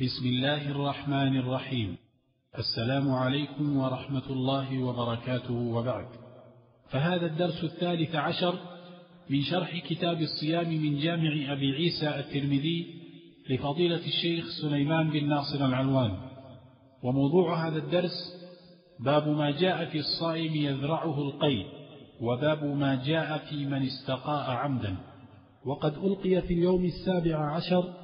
بسم الله الرحمن الرحيم. السلام عليكم ورحمة الله وبركاته وبعد. فهذا الدرس الثالث عشر من شرح كتاب الصيام من جامع أبي عيسى الترمذي لفضيلة الشيخ سليمان بن ناصر العلوان. وموضوع هذا الدرس باب ما جاء في الصائم يذرعه القيد وباب ما جاء في من استقاء عمدا. وقد ألقي في اليوم السابع عشر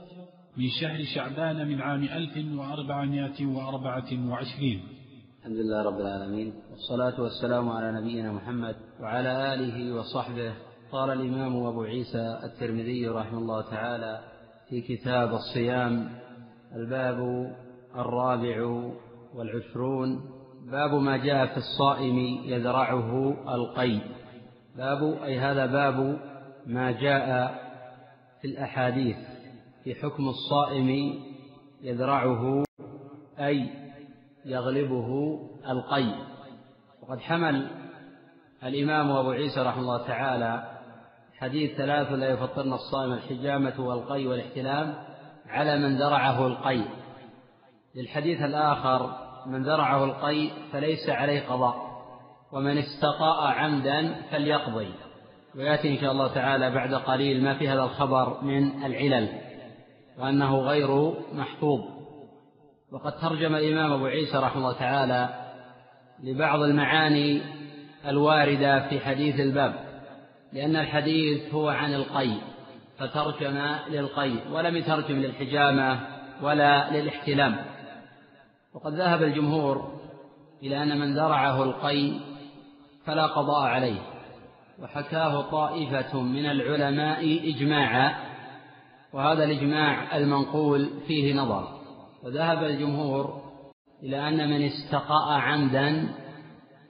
من شهر شعبان من عام ألف وأربعمائة وأربعة وعشرين. الحمد لله رب العالمين والصلاة والسلام على نبينا محمد وعلى آله وصحبه. قال الإمام أبو عيسى الترمذي رحمه الله تعالى في كتاب الصيام الباب الرابع والعشرون. باب ما جاء في الصائم يذرعه القيد. باب أي هذا باب ما جاء في الأحاديث. في حكم الصائم يذرعه أي يغلبه القي وقد حمل الإمام أبو عيسى رحمه الله تعالى حديث ثلاث لا يفطرن الصائم الحجامة والقي والاحتلام على من ذرعه القي. للحديث الآخر من ذرعه القي فليس عليه قضاء ومن استقاء عمدا فليقضي. ويأتي إن شاء الله تعالى بعد قليل ما في هذا الخبر من العلل. وأنه غير محفوظ. وقد ترجم الإمام أبو عيسى رحمه الله تعالى لبعض المعاني الواردة في حديث الباب لأن الحديث هو عن القي فترجم للقي ولم يترجم للحجامة ولا للاحتلام. وقد ذهب الجمهور إلى أن من ذرعه القي فلا قضاء عليه وحكاه طائفة من العلماء إجماعا وهذا الإجماع المنقول فيه نظر. وذهب الجمهور إلى أن من استقاء عمدا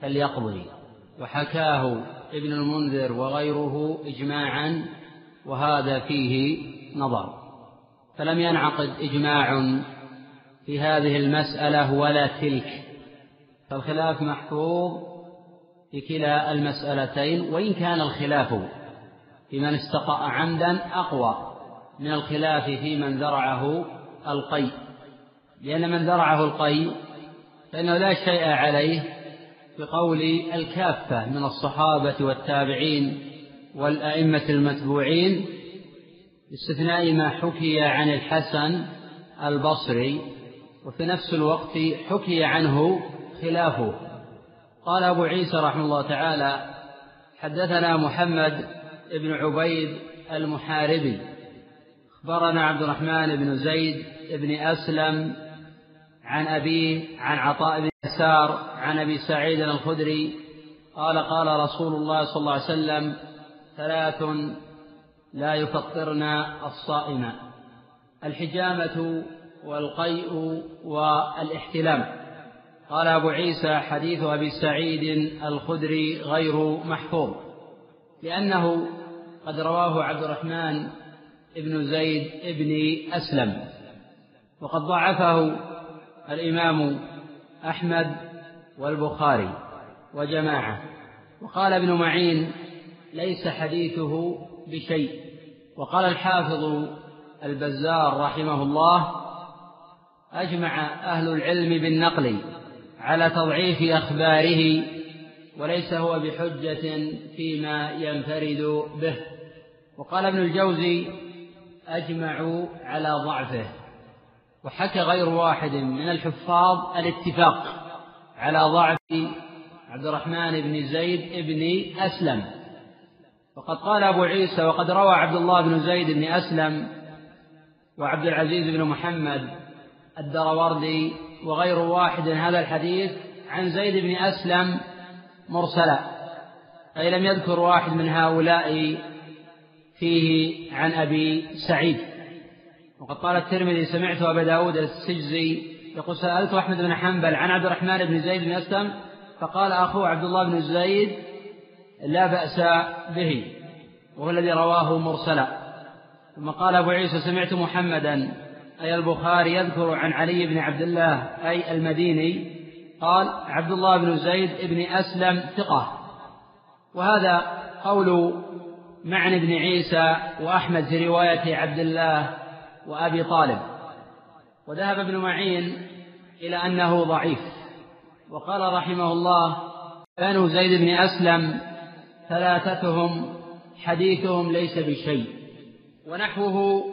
فليقضي وحكاه ابن المنذر وغيره إجماعا وهذا فيه نظر. فلم ينعقد إجماع في هذه المسألة ولا تلك. فالخلاف محفوظ في كلا المسألتين وإن كان الخلاف في من استقاء عمدا أقوى. من الخلاف في من ذرعه القي. لأن من ذرعه القي فإنه لا شيء عليه بقول الكافة من الصحابة والتابعين والأئمة المتبوعين باستثناء ما حكي عن الحسن البصري وفي نفس الوقت حكي عنه خلافه. قال أبو عيسى رحمه الله تعالى حدثنا محمد بن عبيد المحاربي. أخبرنا عبد الرحمن بن زيد بن أسلم عن أبيه عن عطاء بن يسار عن أبي سعيد الخدري قال قال رسول الله صلى الله عليه وسلم ثلاث لا يفطرن الصائم الحجامة والقيء والإحتلام. قال أبو عيسى حديث أبي سعيد الخدري غير محفوظ لأنه قد رواه عبد الرحمن بن زيد بن أسلم. وقد ضعفه الإمام أحمد والبخاري وجماعة. وقال ابن معين ليس حديثه بشيء. وقال الحافظ البزار رحمه الله أجمع أهل العلم بالنقل على تضعيف أخباره وليس هو بحجة فيما ينفرد به. وقال ابن الجوزي أجمعوا على ضعفه. وحكى غير واحد من الحفاظ الاتفاق على ضعف عبد الرحمن بن زيد بن أسلم. وقد قال أبو عيسى وقد روى عبد الله بن زيد بن أسلم وعبد العزيز بن محمد الدروردي وغير واحد هذا الحديث عن زيد بن أسلم مرسلا أي لم يذكر واحد من هؤلاء فيه عن أبي سعيد. وقد قال الترمذي سمعت أبا داود السجزي يقول سألت أحمد بن حنبل عن عبد الرحمن بن زيد بن أسلم فقال أخوه عبد الله بن زيد لا بأس به وهو الذي رواه مرسلا. ثم قال أبو عيسى سمعت محمدا أي البخاري يذكر عن علي بن عبد الله أي المديني قال عبد الله بن زيد بن أسلم ثقة. وهذا قول معن بن عيسى وأحمد في رواية عبد الله وأبي طالب. وذهب ابن معين إلى أنه ضعيف. وقال رحمه الله بنو زيد بن أسلم ثلاثتهم حديثهم ليس بشيء. ونحوه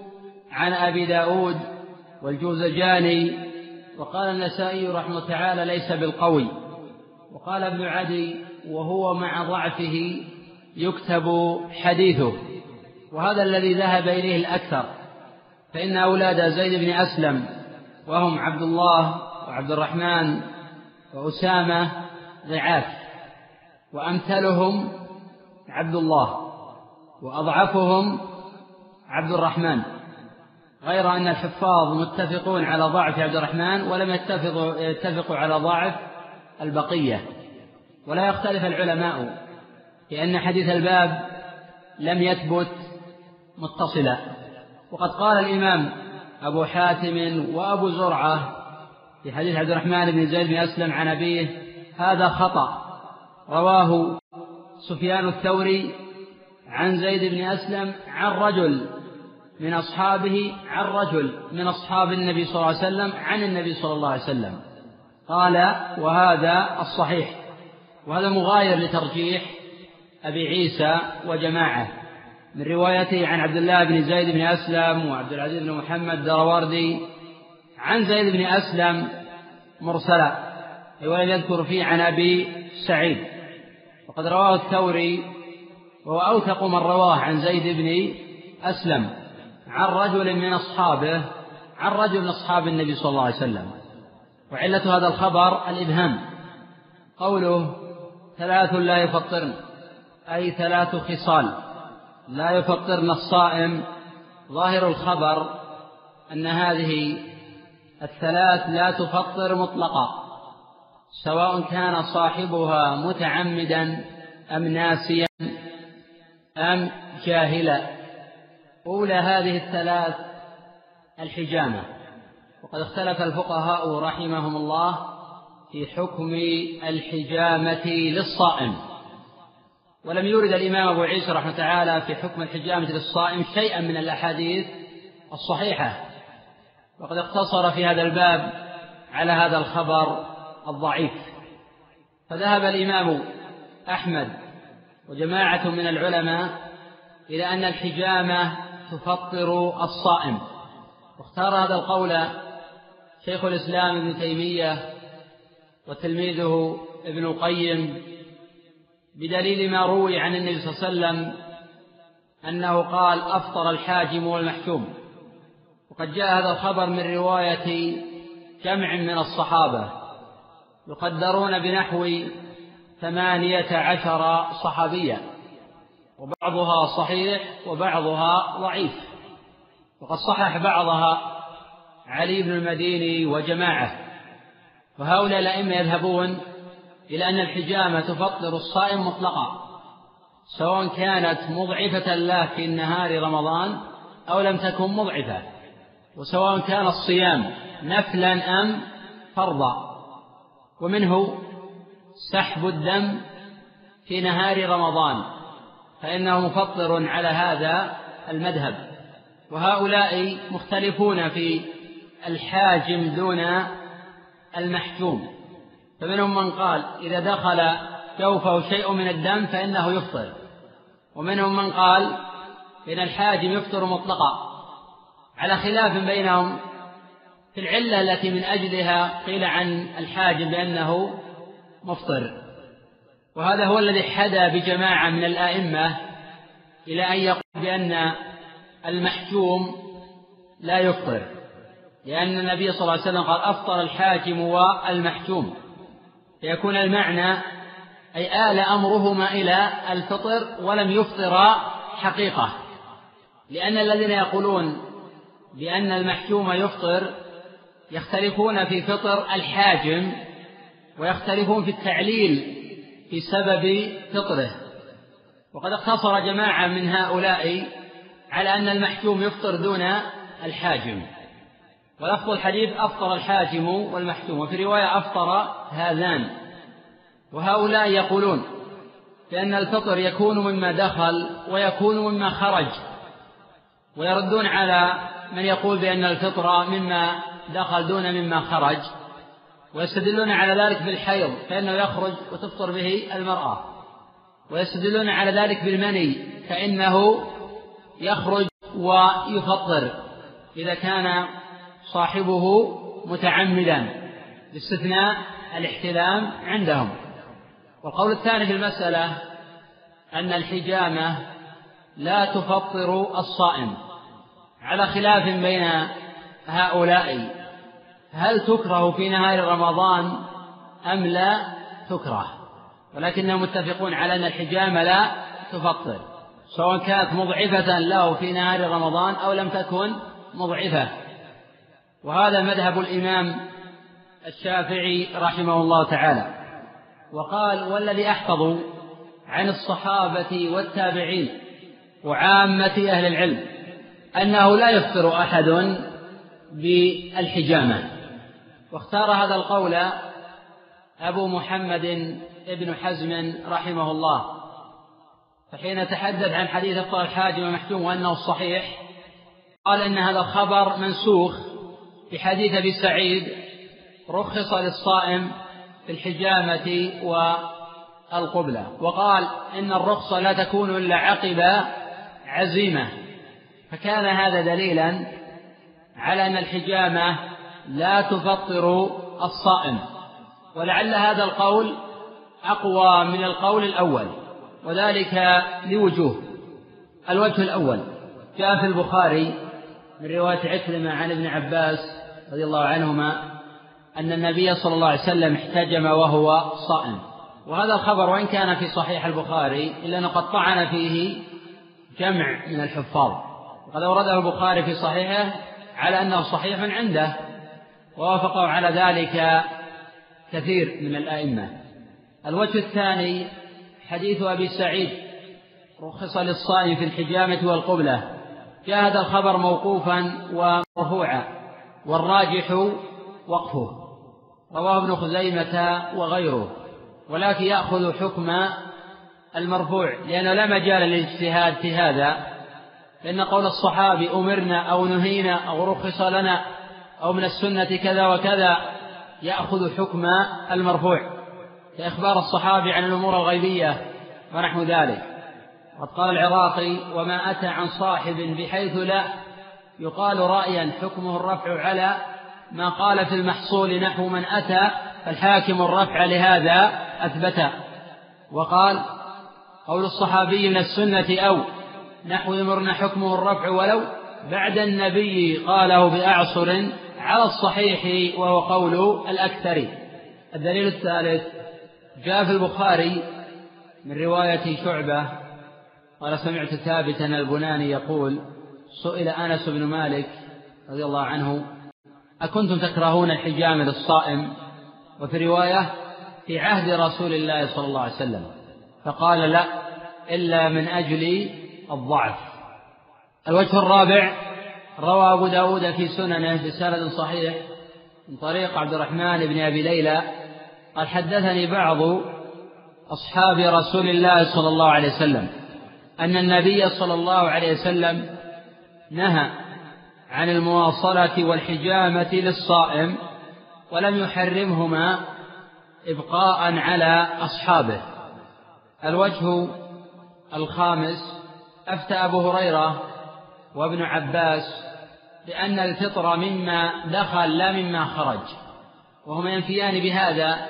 عن أبي داود والجوزجاني. وقال النسائي رحمه تعالى ليس بالقوي. وقال ابن عدي وهو مع ضعفه يكتب حديثه وهذا الذي ذهب إليه الأكثر فإن أولاد زيد بن أسلم وهم عبد الله وعبد الرحمن وأسامة ضعاف وأمثلهم عبد الله وأضعفهم عبد الرحمن غير أن الحفاظ متفقون على ضعف عبد الرحمن ولم يتفقوا, يتفقوا على ضعف البقية ولا يختلف العلماء لأن حديث الباب لم يثبت متصلا. وقد قال الإمام أبو حاتم وأبو زرعة في حديث عبد الرحمن بن زيد بن أسلم عن أبيه هذا خطأ. رواه سفيان الثوري عن زيد بن أسلم عن رجل من أصحابه عن رجل من أصحاب النبي صلى الله عليه وسلم عن النبي صلى الله عليه وسلم. قال وهذا الصحيح. وهذا مغاير لترجيح أبي عيسى وجماعة من روايته عن عبد الله بن زيد بن أسلم وعبد العزيز بن محمد الدرواردي عن زيد بن أسلم مرسلا ولم يذكر فيه عن أبي سعيد. وقد رواه الثوري وهو أوثق من رواه عن زيد بن أسلم عن رجل من أصحابه عن رجل من أصحاب النبي صلى الله عليه وسلم. وعلة هذا الخبر الإبهام. قوله ثلاث لا يفطرن. أي ثلاث خصال. لا يفطرن الصائم ظاهر الخبر أن هذه الثلاث لا تفطر مطلقا سواء كان صاحبها متعمدا أم ناسيا أم جاهلا. أولى هذه الثلاث الحجامة. وقد اختلف الفقهاء رحمهم الله في حكم الحجامة للصائم. ولم يورد الإمام أبو عيسى رحمه تعالى في حكم الحجامة للصائم شيئا من الأحاديث الصحيحة. وقد اقتصر في هذا الباب على هذا الخبر الضعيف. فذهب الإمام أحمد وجماعة من العلماء إلى أن الحجامة تفطر الصائم. واختار هذا القول شيخ الإسلام ابن تيمية وتلميذه ابن القيم بدليل ما روي عن النبي صلى الله عليه وسلم أنه قال أفطر الحاجم والمحكوم وقد جاء هذا الخبر من رواية جمع من الصحابة يقدرون بنحو ثمانية عشر صحابيا وبعضها صحيح وبعضها ضعيف. وقد صحح بعضها علي بن المديني وجماعة. وهؤلاء الأئمة يذهبون إلى أن الحجامة تفطر الصائم مطلقا سواء كانت مضعفة له في نهار رمضان أو لم تكن مضعفة وسواء كان الصيام نفلا أم فرضا. ومنه سحب الدم في نهار رمضان فإنه مفطر على هذا المذهب. وهؤلاء مختلفون في الحاجم دون المحجوم. فمنهم من قال إذا دخل جوفه شيء من الدم فإنه يفطر. ومنهم من قال إن الحاجم يفطر مطلقا. على خلاف بينهم في العلة التي من أجلها قيل عن الحاجم بأنه مفطر. وهذا هو الذي حدا بجماعة من الآئمة إلى أن يقول بأن المحجوم لا يفطر. لأن النبي صلى الله عليه وسلم قال أفطر الحاكم والمحجوم. فيكون المعنى أي آل أمرهما إلى الفطر ولم يفطر حقيقة. لأن الذين يقولون بأن المحجوم يفطر يختلفون في فطر الحاجم ويختلفون في التعليل في سبب فطره. وقد اقتصر جماعة من هؤلاء على أن المحجوم يفطر دون الحاجم. ولفظ الحديث أفطر الحاجم والمحجوم وفي رواية أفطر هذان وهؤلاء يقولون بأن الفطر يكون مما دخل ويكون مما خرج ويردون على من يقول بأن الفطر مما دخل دون مما خرج ويستدلون على ذلك بالحيض فإنه يخرج وتفطر به المرأة ويستدلون على ذلك بالمني فإنه يخرج ويفطر إذا كان صاحبه متعمدا باستثناء الاحتلام عندهم. والقول الثاني في المسألة أن الحجامة لا تفطر الصائم. على خلاف بين هؤلاء هل تكره في نهار رمضان أم لا تكره؟ ولكنهم متفقون على أن الحجامة لا تفطر سواء كانت مضعفة له في نهار رمضان أو لم تكن مضعفة. وهذا مذهب الإمام الشافعي رحمه الله تعالى. وقال والذي أحفظ عن الصحابة والتابعين وعامة أهل العلم أنه لا يفطر أحد بالحجامة. واختار هذا القول أبو محمد ابن حزم رحمه الله. فحين تحدث عن حديث افطر الحاجم ومحجوم وأنه الصحيح قال إن هذا الخبر منسوخ بحديث أبي سعيد رخص للصائم في الحجامة والقبلة وقال إن الرخصة لا تكون إلا عقب عزيمة. فكان هذا دليلا على أن الحجامة لا تفطر الصائم ولعل هذا القول أقوى من القول الأول وذلك لوجوه. الوجه الأول جاء في البخاري من رواية عكرمة عن ابن عباس رضي الله عنهما أن النبي صلى الله عليه وسلم احتجم وهو صائم. وهذا الخبر وإن كان في صحيح البخاري إلا أنه قد طعن فيه جمع من الحفاظ. وقد أورده البخاري في صحيحه على أنه صحيح عنده ووافقه على ذلك كثير من الأئمة. الوجه الثاني حديث أبي سعيد رخص للصائم في الحجامة والقبلة. جاء هذا الخبر موقوفا ومرفوعا. والراجح وقفه. رواه ابن خزيمة وغيره. ولكن يأخذ حكم المرفوع لأنه لا مجال للاجتهاد في هذا. لأن قول الصحابي أمرنا أو نهينا أو رخص لنا أو من السنة كذا وكذا يأخذ حكم المرفوع. كإخبار الصحابي عن الأمور الغيبية ونحو ذلك. وقد قال العراقي وما أتى عن صاحب بحيث لا يقال رأيا حكمه الرفع على ما قال في المحصول نحو من أتى فالحاكم الرفع لهذا أثبت. وقال قول الصحابي من السنة أو نحو يمرنا حكمه الرفع ولو بعد النبي قاله بأعصر على الصحيح وهو قول الأكثر. الدليل الثالث جاء في البخاري من رواية شعبة قال سمعت ثابتا البناني يقول سئل أنس بن مالك رضي الله عنه أكنتم تكرهون الحجام للصائم؟ وفي رواية في عهد رسول الله صلى الله عليه وسلم. فقال لا إلا من أجل الضعف. الوجه الرابع روى أبو داود في سننه بسند صحيح من طريق عبد الرحمن بن أبي ليلى قال حدثني بعض أصحاب رسول الله صلى الله عليه وسلم أن النبي صلى الله عليه وسلم نهى عن المواصلة والحجامة للصائم ولم يحرمهما إبقاء على أصحابه. الوجه الخامس أفتى أبو هريرة وابن عباس بأن الفطر مما دخل لا مما خرج. وهما ينفيان بهذا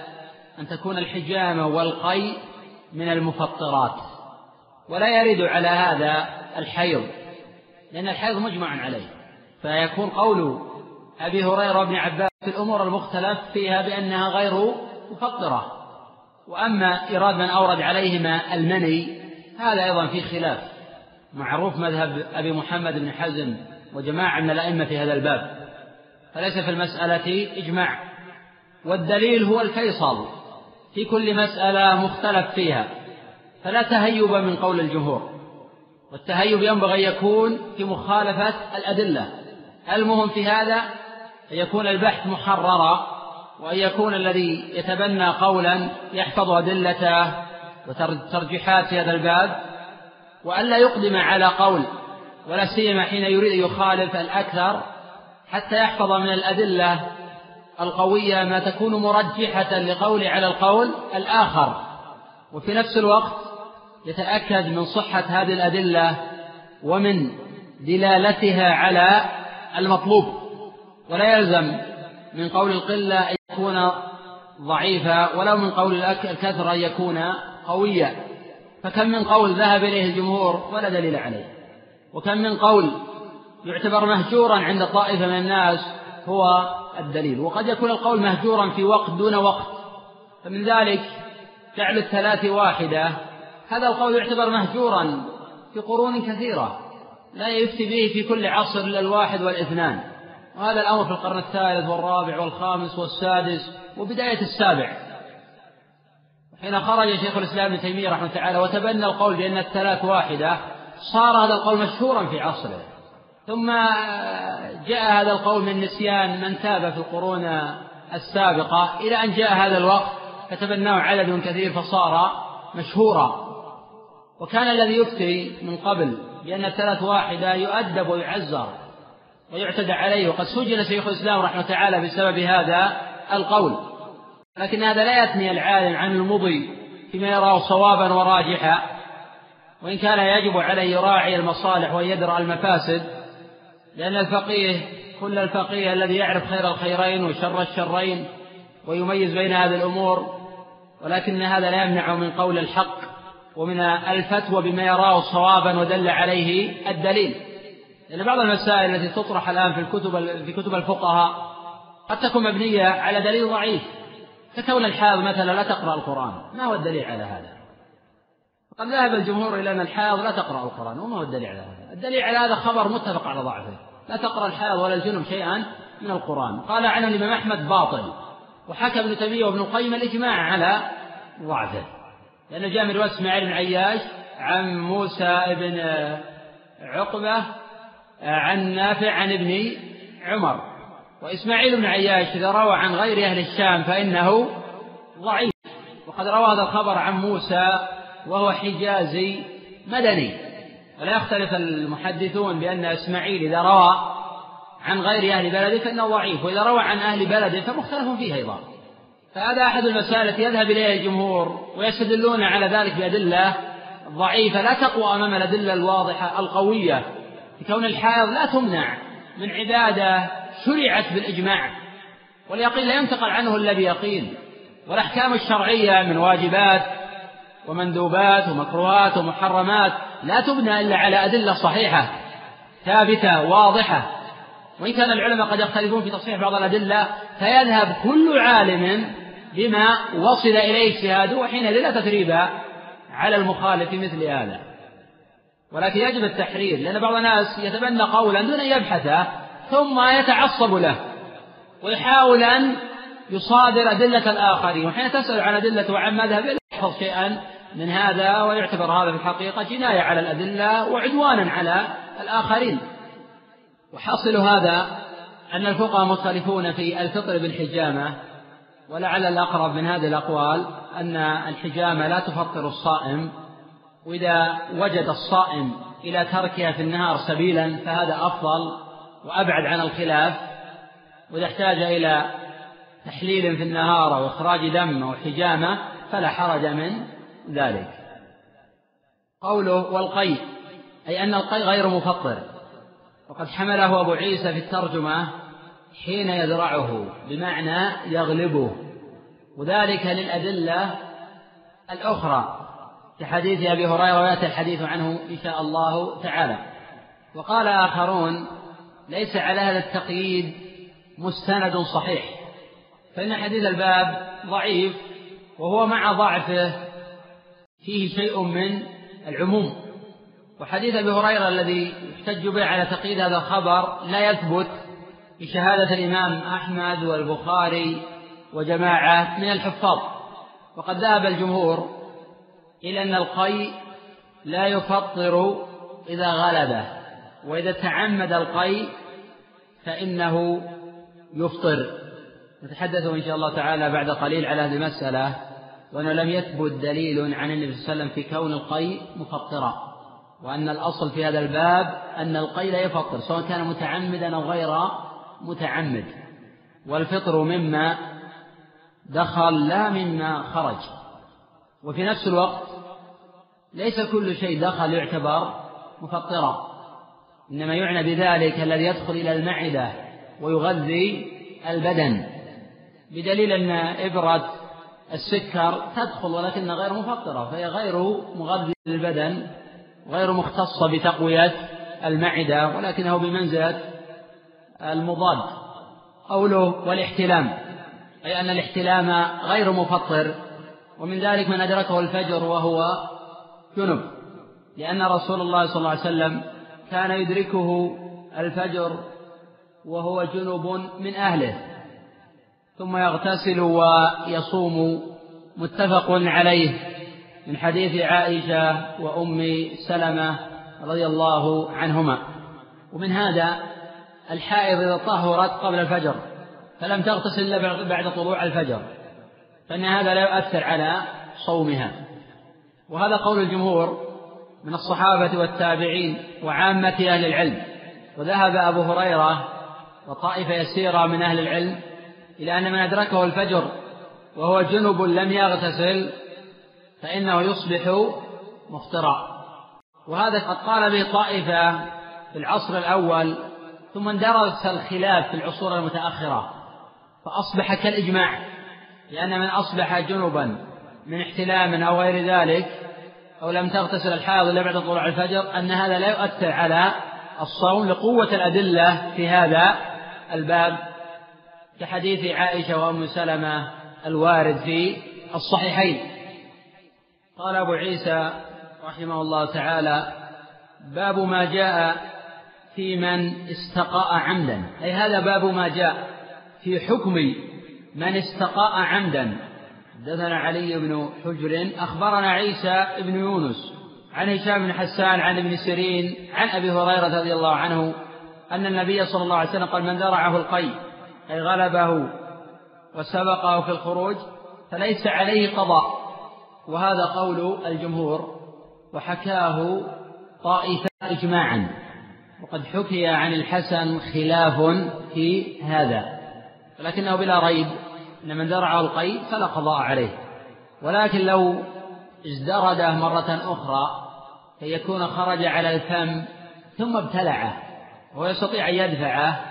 أن تكون الحجامة والقي من المفطرات. ولا يرد على هذا الحيض. لأن الحيض مجمع عليه. فيكون قول أبي هريرة وابن عباس في الأمور المختلف فيها بأنها غير مفطرة. وأما إيراد من أورد عليهما المني هذا أيضا في خلاف. معروف مذهب أبي محمد بن حزم وجماعة من الأئمة في هذا الباب. فليس في المسألة إجماع. والدليل هو الفيصل. في كل مسألة مختلف فيها. فلا تهيب من قول الجمهور. والتهيب ينبغي يكون في مخالفة الأدلة. المهم في هذا أن يكون البحث محررا وأن يكون الذي يتبنى قولا يحفظ أدلته وترجيحات في هذا الباب وألا يقدم على قول ولا سيما حين يريد أن يخالف الأكثر حتى يحفظ من الأدلة القوية ما تكون مرجحة لقول على القول الآخر. وفي نفس الوقت يتأكد من صحة هذه الأدلة ومن دلالتها على المطلوب. ولا يلزم من قول القلة أن يكون ضعيفا ولو من قول الكثرة أن يكون قويا. فكم من قول ذهب إليه الجمهور ولا دليل عليه. وكم من قول يعتبر مهجورا عند طائفة من الناس هو الدليل. وقد يكون القول مهجورا في وقت دون وقت. فمن ذلك جعل الثلاث واحدة هذا القول يعتبر مهجورا في قرون كثيرة لا يفتي به في كل عصر إلا الواحد والإثنان. وهذا الأمر في القرن الثالث والرابع والخامس والسادس وبداية السابع. حين خرج شيخ الإسلام ابن تيمية رحمه الله تعالى وتبنى القول بأن الثلاث واحدة صار هذا القول مشهورا في عصره. ثم جاء هذا القول من نسيان من تاب في القرون السابقة. إلى أن جاء هذا الوقت فتبناه عدد كثير فصار مشهورا. وكان الذي يفتي من قبل بأن الثلاث واحدة يؤدب ويعزر ويعتدى عليه وقد سجن شيخ الإسلام رحمه تعالى بسبب هذا القول. لكن هذا لا يثني العالم عن المضي فيما يراه صوابا وراجحا. وإن كان يجب عليه يراعي المصالح ويدرأ المفاسد لأن الفقيه كل الفقيه الذي يعرف خير الخيرين وشر الشرين ويميز بين هذه الأمور ولكن هذا لا يمنع من قول الحق. ومن الفتوى بما يراه صوابا ودل عليه الدليل. لأن بعض المسائل التي تطرح الآن في الكتب في كتب الفقهاء قد تكون مبنية على دليل ضعيف. ككون الحائض مثلا لا تقرأ القرآن ما هو الدليل على هذا؟ قد ذهب الجمهور إلى أن الحائض لا تقرأ القرآن وما هو الدليل على هذا؟ الدليل على هذا خبر متفق على ضعفه. لا تقرأ الحائض ولا الجنب شيئا من القرآن. قال عنه الإمام أحمد باطل وحكى ابن تيمية وابن القيم الإجماع على ضعفه. لأنه جاء من رواية إسماعيل بن عياش عن موسى بن عقبة عن نافع عن ابن عمر. وإسماعيل بن عياش إذا روى عن غير أهل الشام فإنه ضعيف. وقد روى هذا الخبر عن موسى وهو حجازي مدني. ولا يختلف المحدثون بأن إسماعيل إذا روى عن غير أهل بلده فإنه ضعيف وإذا روى عن أهل بلده فمختلف فيه أيضا. فهذا أحد المسائل التي يذهب إليها الجمهور ويستدلون على ذلك بأدلة ضعيفة لا تقوى أمام الأدلة الواضحة القوية كون الحائض لا تمنع من عبادة شرعت بالإجماع واليقين لا ينتقل عنه إلا بيقين والأحكام الشرعية من واجبات ومندوبات ومكروهات ومحرمات لا تبنى إلا على أدلة صحيحة ثابتة واضحة. وإن كان العلماء قد يختلفون في تصحيح بعض الأدلة فيذهب كل عالم بما وصل إليه اجتهاده وحينئذ لا تثريب على المخالف في مثل هذا. ولكن يجب التحرير لأن بعض الناس يتبنى قولا دون أن يبحث ثم يتعصب له ويحاول أن يصادر أدلة الآخرين وحين تسأل عن أدلة وعن مذهب يحفظ شيئا من هذا ويعتبر هذا في الحقيقة جناية على الأدلة وعدوانا على الآخرين. وحاصل هذا أن الفقهاء مختلفون في الفطر بالحجامة ولعل الأقرب من هذه الأقوال أن الحجامة لا تفطر الصائم وإذا وجد الصائم إلى تركها في النهار سبيلا فهذا أفضل وأبعد عن الخلاف وإذا احتاج إلى تحليل في النهار أو إخراج دم أو حجامة فلا حرج من ذلك. قوله والقي أي أن القي غير مفطر وقد حمله أبو عيسى في الترجمة حين يذرعه بمعنى يغلبه. وذلك للأدلة الأخرى كحديث أبي هريرة ويأتي الحديث عنه إن شاء الله تعالى. وقال آخرون ليس على هذا التقييد مستند صحيح فإن حديث الباب ضعيف وهو مع ضعفه فيه شيء من العموم. وحديث أبي هريرة الذي يحتج به على تقييد هذا الخبر لا يثبت بشهادة الإمام أحمد والبخاري وجماعة من الحفاظ. وقد ذهب الجمهور إلى أن القي لا يفطر إذا غلبه وإذا تعمد القي فإنه يفطر. نتحدث إن شاء الله تعالى بعد قليل على هذه المسألة وأنه لم يثبت دليل عن النبي صلى الله عليه وسلم في كون القي مفطرا وأن الأصل في هذا الباب أن القي لا يفطر سواء كان متعمدا أو غير متعمد. والفطر مما دخل لا مما خرج. وفي نفس الوقت ليس كل شيء دخل يعتبر مفطرا. إنما يعنى بذلك الذي يدخل إلى المعدة ويغذي البدن. بدليل أن إبرة السكر تدخل ولكنها غير مفطرة فهي غير مغذي للبدن غير مختصة بتقوية المعدة ولكنه بمنزلة المضاد قوله والاحتلام. أي أن الاحتلام غير مفطر ومن ذلك من أدركه الفجر وهو جنب لأن رسول الله صلى الله عليه وسلم كان يدركه الفجر وهو جنب من أهله ثم يغتسل ويصوم متفق عليه من حديث عائشة وأم سلمة رضي الله عنهما. ومن هذا الحائض إذا طهرت قبل الفجر. فلم تغتسل إلا بعد طلوع الفجر فإن هذا لا يؤثر على صومها. وهذا قول الجمهور من الصحابة والتابعين وعامة أهل العلم. وذهب أبو هريرة وطائفة يسيرة من أهل العلم إلى أن من أدركه الفجر وهو جنب لم يغتسل فإنه يصبح مفطرا. وهذا قد قال به طائفة في العصر الأول ثم اندرس الخلاف في العصور المتأخرة. فأصبح كالإجماع لأن من أصبح جنبا من احتلام أو غير ذلك أو لم تغتسل الحائض إلا بعد طلوع الفجر أن هذا لا يؤثر على الصوم لقوة الأدلة في هذا الباب. كحديث عائشة وأم سلمة الوارد في الصحيحين. قال أبو عيسى رحمه الله تعالى باب ما جاء في من استقاء عمدا. أي هذا باب ما جاء. في حكم من استقاء عمدا. حدثنا علي بن حجر. أخبرنا عيسى بن يونس عن هشام بن حسان عن ابن سيرين عن أبي هريرة رضي الله عنه أن النبي صلى الله عليه وسلم قال من ذرعه القي أي غلبه وسبقه في الخروج فليس عليه قضاء. وهذا قول الجمهور وحكاه طائفة إجماعا. وقد حكي عن الحسن خلاف في هذا. ولكنه بلا ريب أن من درع القيد فلا قضاء عليه. ولكن لو ازدرده مرة أخرى فيكون خرج على الفم ثم ابتلعه وهو يستطيع أن يدفعه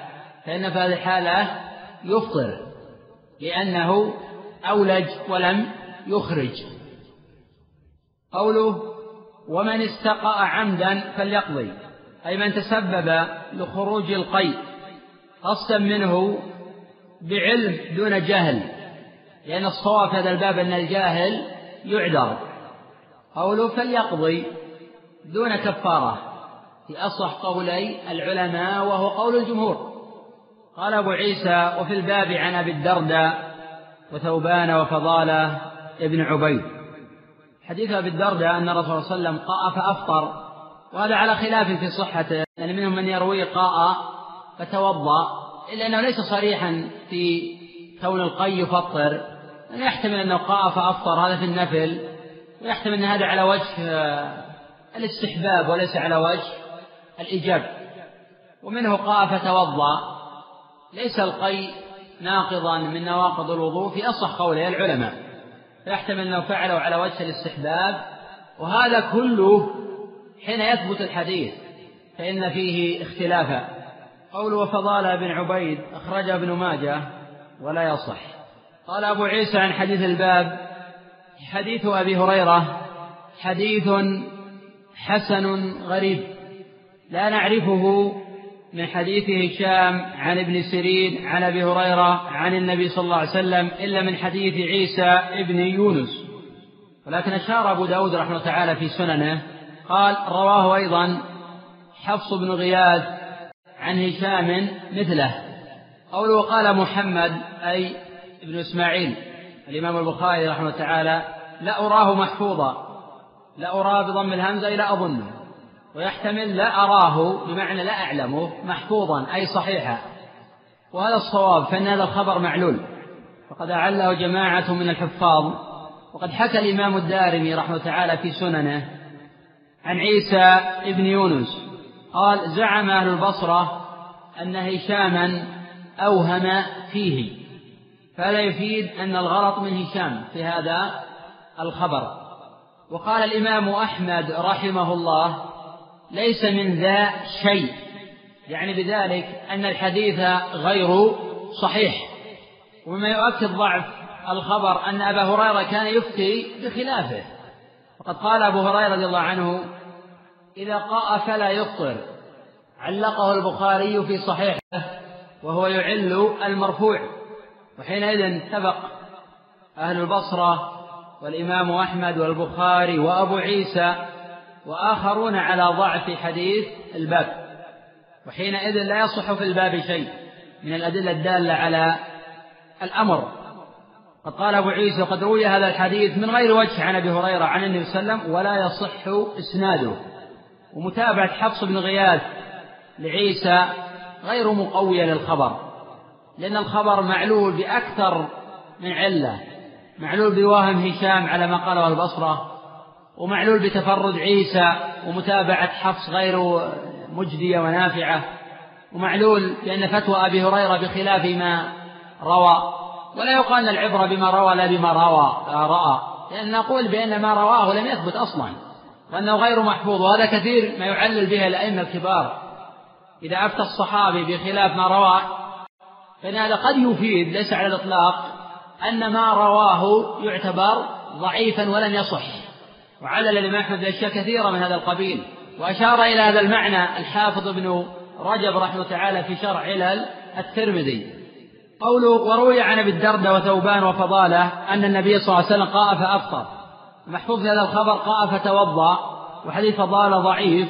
فإن في هذه الحالة يفطر لأنه أولج ولم يخرج. قوله ومن استقاء عمدا فليقضي أي من تسبب لخروج القيء قصدا منه بعلم دون جهل لأن الصواب في هذا الباب أن الجاهل يعذر. قوله فليقضي دون كفارة في أصح قولي العلماء وهو قول الجمهور. قال أبو عيسى وفي الباب عن أبي الدرداء وثوبان وفضالة ابن عبيد. حديث أبي الدرداء أن الرسول صلى الله عليه وسلم قاء فأفطر وهذا على خلاف في صحته يعني منهم من يروي قاء فتوضأ إلا أنه ليس صريحا في كون القي يفطر يعني يحتمل أنه قاء فأفطر هذا في النفل ويحتمل أن هذا على وجه آه، الاستحباب وليس على وجه الإيجاب. ومنه قاء فتوضأ ليس القي ناقضا من نواقض الوضوء في أصح قوله العلماء. فيحتمل أنه فعله على وجه الاستحباب وهذا كله حين يثبت الحديث فإن فيه اختلافا قول وفضال بن عبيد أخرجه ابن ماجه ولا يصح. قال أبو عيسى عن حديث الباب حديث أبي هريرة حديث حسن غريب. لا نعرفه من حديث هشام عن ابن سيرين عن أبي هريرة عن النبي صلى الله عليه وسلم إلا من حديث عيسى ابن يونس. ولكن أشار أبو داود رحمه الله تعالى في سننه قال رواه أيضا حفص بن غياث عن هشام مثله. قوله قال محمد أي ابن إسماعيل. الإمام البخاري رحمه الله تعالى لا أراه محفوظا. لا أراه بضم الهمزة لا أظنه ويحتمل لا أراه بمعنى لا أعلمه محفوظا أي صحيحا. وهذا الصواب فإن هذا الخبر معلول. وقد أعله جماعة من الحفاظ. وقد حكى الإمام الدارمي رحمه تعالى في سننه عن عيسى ابن يونس. قال زعم أهل البصرة أن هشاما أوهم فيه فهذا يفيد أن الغلط من هشام في هذا الخبر. وقال الإمام أحمد رحمه الله ليس من ذا شيء يعني بذلك أن الحديث غير صحيح. ومما يؤكد ضعف الخبر أن أبا هريرة كان يفتي بخلافه. وقد قال أبو هريرة رضي الله عنه إذا قاء فلا يفطر علقه البخاري في صحيحه وهو يعل المرفوع. وحينئذ اتفق أهل البصرة والإمام أحمد والبخاري وأبو عيسى وآخرون على ضعف حديث الباب. وحينئذ لا يصح في الباب شيء من الأدلة الدالة على الأمر. قد قال أبو عيسى وقد روي هذا الحديث من غير وجه عن أبي هريرة عن النبي صلى الله عليه وسلم ولا يصح إسناده. ومتابعة حفص بن غياث لعيسى غير مقوية للخبر لأن الخبر معلول بأكثر من علة معلول بوهم هشام على ما قاله البصرة ومعلول بتفرد عيسى ومتابعة حفص غير مجدية ونافعة ومعلول لأن فتوى أبي هريرة بخلاف ما روى ولا يقال العبرة بما روى لا بما روى رأى لأن نقول بأن ما رواه لم يثبت أصلا. وأنه غير محفوظ وهذا كثير ما يعلل به الأئمة الكبار. إذا أفتى الصحابي بخلاف ما روى فإن هذا قد يفيد ليس على الإطلاق أن ما رواه يعتبر ضعيفا ولم يصح. وعلل الإمام أحمد بأشياء كثيرة من هذا القبيل. وأشار إلى هذا المعنى الحافظ ابن رجب رحمه تعالى في شرع علل الترمذي. قوله وروي عن أبي الدرداء وثوبان وفضالة أن النبي صلى الله عليه وسلم قاء فأفطر. محفوظ في هذا الخبر قاء فتوضأ وحديث فضاله ضعيف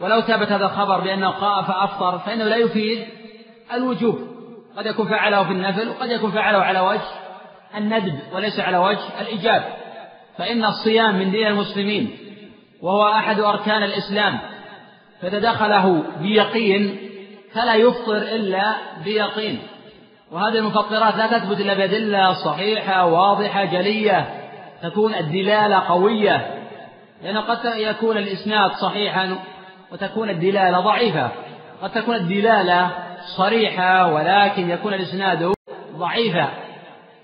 ولو ثبت هذا الخبر بأنه قاء فافطر فإنه لا يفيد الوجوب. قد يكون فعله في النفل وقد يكون فعله على وجه الندب وليس على وجه الإيجاب. فإن الصيام من دين المسلمين وهو أحد أركان الإسلام فإذا دخله بيقين فلا يفطر إلا بيقين. وهذه المفطرات لا تثبت إلا بأدلة صحيحة واضحة جلية. تكون الدلالة قوية لأنه قد يكون الإسناد صحيحا وتكون الدلالة ضعيفة. قد تكون الدلالة صريحة ولكن يكون الإسناد ضعيفا.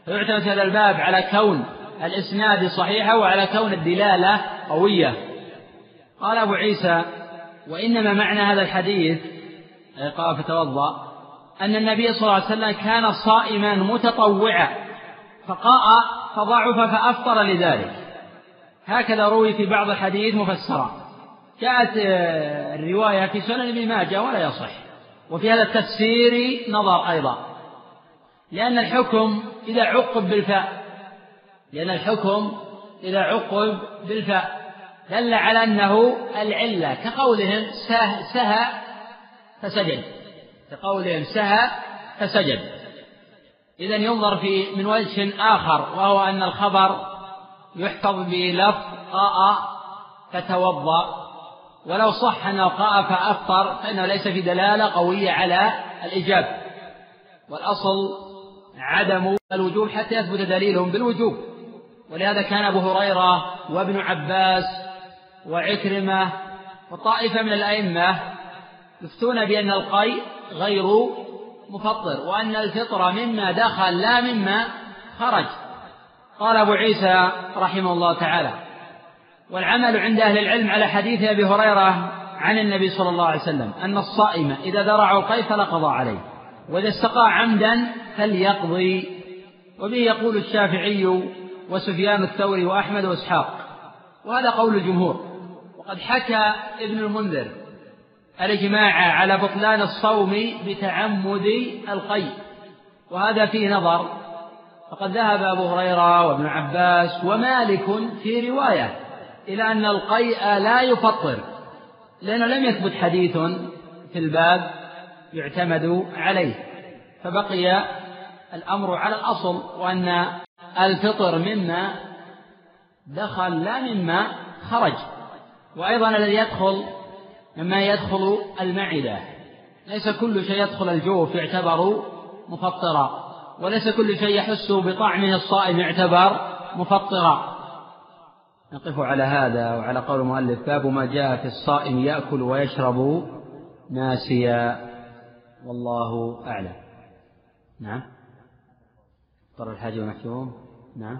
فيعتمد هذا الباب على كون الإسناد صحيحة وعلى كون الدلالة قوية. قال أبو عيسى وإنما معنى هذا الحديث قال فتوضأ أن النبي صلى الله عليه وسلم كان صائما متطوعا فقاء فضعف فأفطر لذلك. هكذا روي في بعض الحديث مفسرا. جاءت الرواية في سنن ابن ماجه ولا يصح. وفي هذا التفسير نظر أيضا. لأن الحكم إذا عقب بالفاء. لأن الحكم إذا عقب بالفاء. دل على أنه العلة كقولهم سه, سه فسجد. كقولهم سه فسجد. إذا ينظر في من وجه آخر وهو أن الخبر يحفظ بلفظ قاء فتوضأ ولو صح أنه قاء فأفطر فإنه ليس في دلالة قوية على الإجابة. والأصل عدم الوجوب حتى يثبت دليلهم بالوجوب. ولهذا كان أبو هريرة وابن عباس وعكرمة وطائفة من الأئمة يفتون بأن القيء غير مفطر وأن الفطر مما دخل لا مما خرج. قال أبو عيسى رحمه الله تعالى والعمل عند أهل العلم على حديث أبي هريرة عن النبي صلى الله عليه وسلم أن الصائم إذا ذرع القيء فلا عليه وإذا استقى عمدا فليقضي. وبه يقول الشافعي وسفيان الثوري وأحمد وإسحاق وهذا قول الجمهور. وقد حكى ابن المنذر الإجماع على بطلان الصوم بتعمد القي وهذا فيه نظر. فقد ذهب أبو هريرة وابن عباس ومالك في رواية إلى أن القيء لا يفطر لأنه لم يثبت حديث في الباب يعتمد عليه. فبقي الأمر على الأصل وأن الفطر مما دخل لا مما خرج. وأيضا الذي يدخل مما يدخل المعدة. ليس كل شيء يدخل الجوف يعتبر مفطرا وليس كل شيء يحس بطعمه الصائم يعتبر مفطرا. نقف على هذا وعلى قول المؤلف باب ما جاء في الصائم يأكل ويشرب ناسيا. والله أعلم. نعم. اضطر الحاج ومحجوم نعم.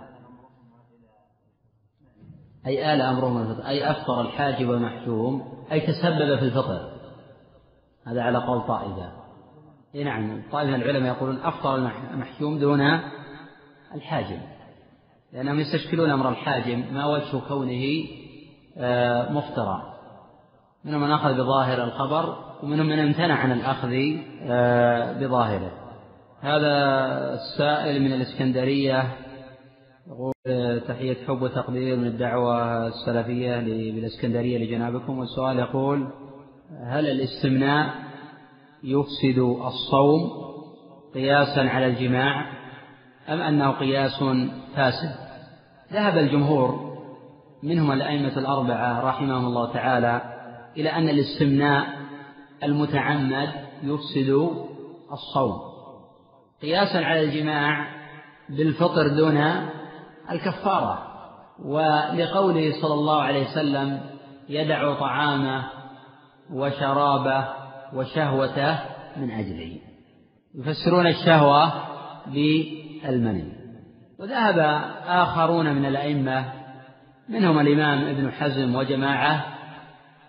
أي آل أمرهم الفطر أي أفطر الحاج والمحجوم أي تسبب في الفطر هذا على قول طائفة. إيه نعم طائفة العلماء يقولون أفطر المحجوم دون الحاجم. لأنهم يستشكلون أمر الحاجم ما وجه كونه آه، مفطرا. منهم من أخذ بظاهر الخبر ومنهم من امتنع عن الأخذ آه، بظاهره. هذا السائل من الإسكندرية يقول آه، تحية حب وتقدير من الدعوة السلفية بالإسكندرية لجنابكم. والسؤال يقول هل الاستمناء يفسد الصوم قياسا على الجماع أم أنه قياس فاسد؟ ذهب الجمهور منهم الأئمة الأربعة رحمهم الله تعالى إلى أن الاستمناء المتعمد يفسد الصوم. قياسا على الجماع بالفطر دون الكفارة ولقوله صلى الله عليه وسلم يدع طعامه وشرابه وشهوته من أجله. يفسرون الشهوة بالمني. وذهب آخرون من الأئمة منهم الإمام ابن حزم وجماعة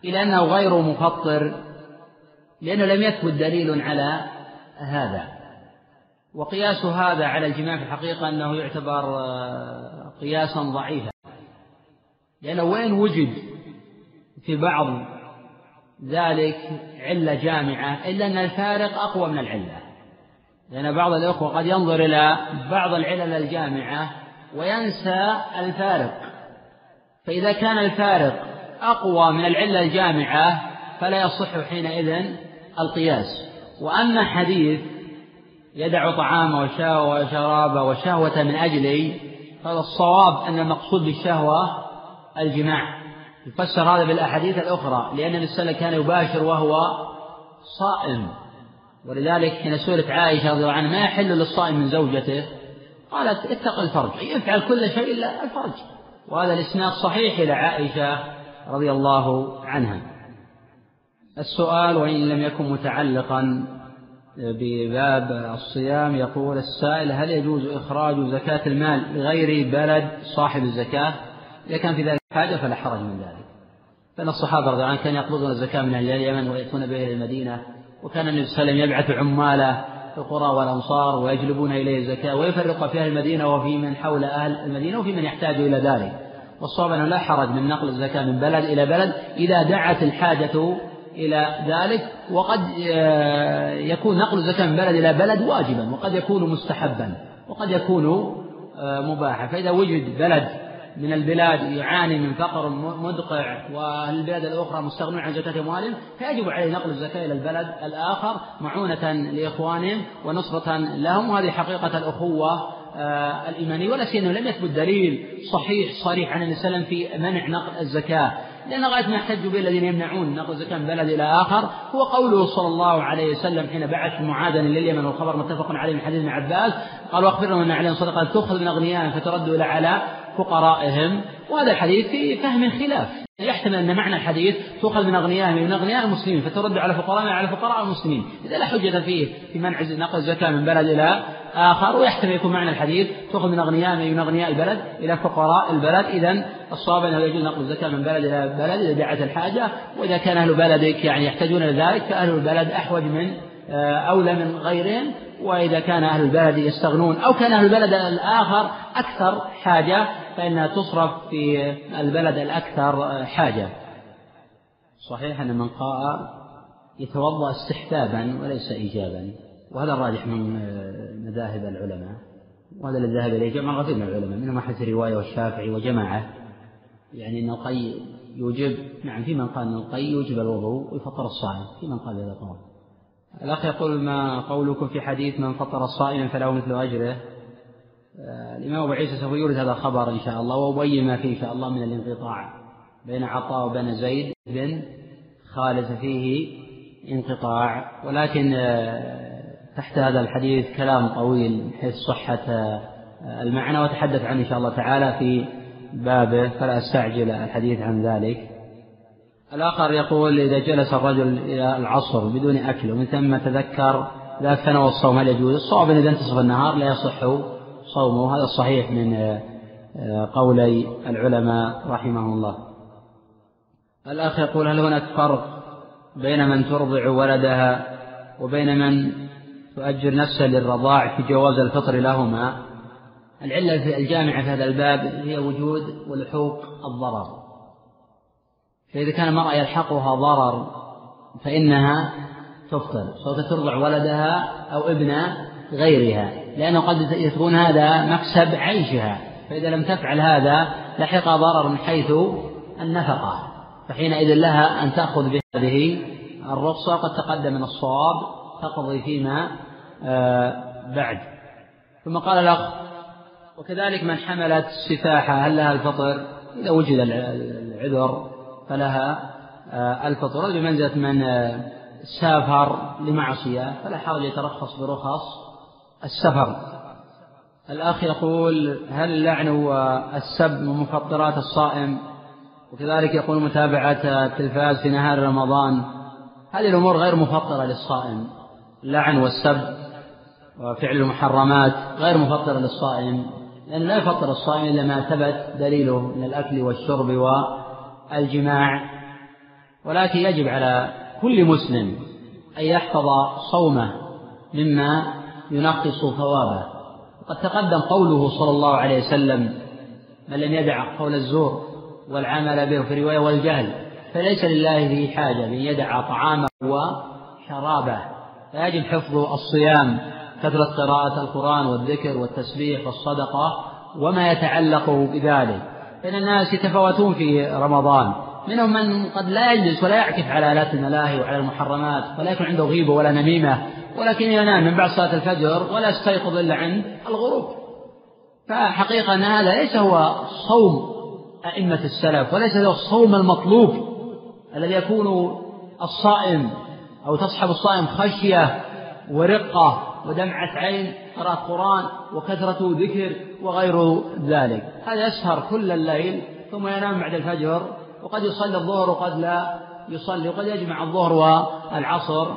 إلى أنه غير مفطر لأنه لم يثبت دليل على هذا. وقياس هذا على الجماع في الحقيقة أنه يعتبر آه، قياسا ضعيفا. لأنه وين وجد في بعض ذلك علة جامعة إلا أن الفارق أقوى من العلة؟ لأن بعض الأخوة قد ينظر إلى بعض العلل الجامعة وينسى الفارق. فإذا كان الفارق أقوى من العلة الجامعة فلا يصح حينئذ القياس. وأما حديث يدع طعامه وشرابه وشهوة من أجلي فهذا الصواب أن المقصود بالشهوة الجماع. يفسر هذا بالأحاديث الأخرى لأن النبي كان يباشر وهو صائم. ولذلك حين سئلت عائشة رضي الله عنها ما يحل للصائم من زوجته؟ قالت اتق الفرج. يفعل كل شيء إلا الفرج. وهذا الإسناد صحيح إلى عائشة رضي الله عنها. السؤال وإن لم يكن متعلقا بباب الصيام يقول السائل هل يجوز إخراج زكاة المال لغير بلد صاحب الزكاة؟ إذا كان في ذلك حاجة فلا حرج من ذلك. فإن الصحابة رضي الله عنهم كانوا يقبضون الزكاة من أهل اليمن ويأتون به إلى المدينة وكان النبي صلى الله عليه وسلم يبعث عماله في القرى والأنصار ويجلبون إليه الزكاة ويفرق في أهل المدينة وفي من حول أهل المدينة وفي من يحتاج إلى ذلك. والصواب أنه لا حرج من نقل الزكاة من بلد إلى بلد إذا دعت الحاجة إلى ذلك وقد آه، يكون نقل الزكاة من بلد إلى بلد واجبا وقد يكون مستحبا وقد يكون آه، مباحا. فإذا وجد بلد من البلاد يعاني من فقر مدقع والبلاد الأخرى مستغنون عن زكاة أموالهم فيجب عليه نقل الزكاة إلى البلد الآخر معونة لإخوانهم ونصرة لهم. وهذه حقيقة الأخوة آه، الإيمانية ولا سيما لم يثبت دليل صحيح صريح عن النبي صلى الله عليه وسلم في منع نقل الزكاة. لأن غاية ما يحتج به الذين يمنعون نقل الزكاة من بلد إلى آخر هو قوله صلى الله عليه وسلم حين بعث معاذا لليمن والخبر متفق عليه من حديث ابن عباس قال واخبر لهم أن عليهم صدقة تؤخذ من أغنيائهم فترد إلى على فقرائهم. وهذا الحديث في فهم خلاف. يحتمل أن معنى الحديث تؤخذ من أغنيائهم من أغنياء المسلمين فترد على فقرائهم على فقراء المسلمين. إذا لا حجة فيه في منع نقل الزكاة من بلد إلى آخر ويحتمل يكون معنى الحديث تؤخذ من أغنيائهم من أغنياء البلد إلى فقراء البلد. إذا الصواب أنه يجوز نقل الزكاة من بلد إلى بلد إذا دعت الحاجة وإذا كان أهل بلدك يعني يحتاجون إلى ذلك فأهل البلد أحوج من آه، أولى من غيرهم. وإذا كان أهل البلد يستغنون أو كان أهل البلد الآخر أكثر حاجة فإنها تصرف في البلد الأكثر حاجة. صحيح أن من قاء يتوضأ استحبابا وليس إيجابا وهذا الراجح من مذاهب العلماء وهذا الذي ذهب إليه جمع غفير من العلماء منهم أحد الرواية والشافعي وجماعة. يعني أن القي يوجب نعم في من قال أن القي يوجب الوضوء ويفطر الصائم في من قال هذا القول. الأخ يقول ما قولكم في حديث من فطر الصائم فله مثل أجره؟ آه، الإمام أبو عيسى سوف يورد هذا الخبر إن شاء الله وأبين ما فيه إن شاء الله من الانقطاع بين عطاء وبين زيد بن خالد فيه انقطاع ولكن آه، تحت هذا الحديث كلام طويل من حيث صحة آه، المعنى وتحدث عنه إن شاء الله تعالى في بابه فلا أستعجل الحديث عن ذلك الآخر يقول إذا جلس الرجل إلى العصر بدون أكل ومن ثم تذكر إذا اكتنوا الصوم هل يجوز؟ الصواب إذا انتصف النهار لا يصح صومه. هذا الصحيح من آه، قولي العلماء رحمهم الله. الأخ يقول هل هناك فرق بين من ترضع ولدها وبين من تؤجر نفسها للرضاع في جواز الفطر لهما؟ العلة الجامعة في هذا الباب هي وجود ولحوق الضرر. فإذا كان المرأة يلحقها ضرر فإنها تفطر سواء ترضع ولدها أو ابن غيرها. لأنه قد يكون هذا مكسب عيشها فإذا لم تفعل هذا لحق ضرر من حيث النفقة فحينئذ لها أن تأخذ بهذه الرخصة قد تقدم من الصواب تقضي فيما آه، بعد. ثم قال الأخ وكذلك من حملت سفاحة هل لها الفطر؟ إذا وجد العذر فلها آه، الفطر بمنزلة من آه، سافر لمعصية فلا حرج يترخص برخص السفر. الأخ يقول هل اللعن والسب من مفطرات الصائم؟ وكذلك يقول متابعة التلفاز في نهار رمضان هذه الأمور غير مفطرة للصائم. اللعن والسب وفعل المحرمات غير مفطرة للصائم لأنه لا يفطر الصائم إلا ما ثبت دليله من الأكل والشرب والجماع. ولكن يجب على كل مسلم أن يحفظ صومه مما ينقص ثوابه. وقد تقدم قوله صلى الله عليه وسلم من لم يدع قول الزور والعمل به في رواية والجهل فليس لله به حاجة بأن يدع طعامه وشرابه. فيجب حفظ الصيام كثرة قراءة القرآن والذكر والتسبيح والصدقة وما يتعلق بذلك. فإن الناس يتفاوتون في رمضان. منهم من قد لا يجلس ولا يعكف على آلات الملاهي وعلى المحرمات ولا يكون عنده غيبة ولا نميمة. ولكن ينام من بعد صلاة الفجر ولا يستيقظ إلا عند الغروب. فحقيقة أن هذا ليس هو صوم أئمة السلف وليس هو الصوم المطلوب الذي يكون الصائم أو تصحب الصائم خشية ورقة ودمعة عين قراءة قرآن وكثرة ذكر وغير ذلك. هذا يسهر كل الليل ثم ينام بعد الفجر وقد يصلي الظهر وقد لا يصلي وقد يجمع الظهر والعصر.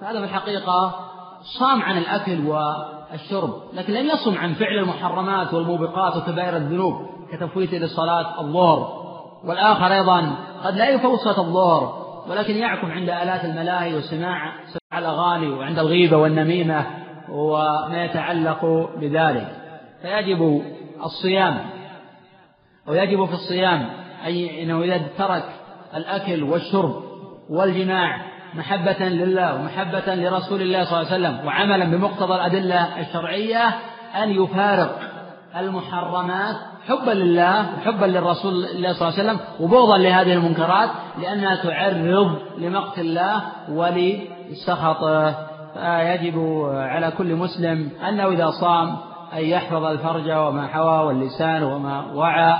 فهذا في الحقيقة صام عن الأكل والشرب لكن لم يصم عن فعل المحرمات والموبقات وكبائر الذنوب كتفويته لصلاة الظهر. والآخر أيضا قد لا يفوت صلاة الظهر ولكن يعكم عند آلات الملاهي وسماع سماع الأغاني وعند الغيبة والنميمة وما يتعلق بذلك. فيجب الصيام ويجب في الصيام أي أنه إذا ترك الأكل والشرب والجماع محبة لله ومحبة لرسول الله صلى الله عليه وسلم وعملا بمقتضى الأدلة الشرعية أن يفارق المحرمات حبا لله وحبا للرسول الله صلى الله عليه وسلم وبغضا لهذه المنكرات لأنها تعرض لمقت الله ولسخطه فيجب على كل مسلم أنه إذا صام أن يحفظ الفرج وما حوى واللسان وما وعى.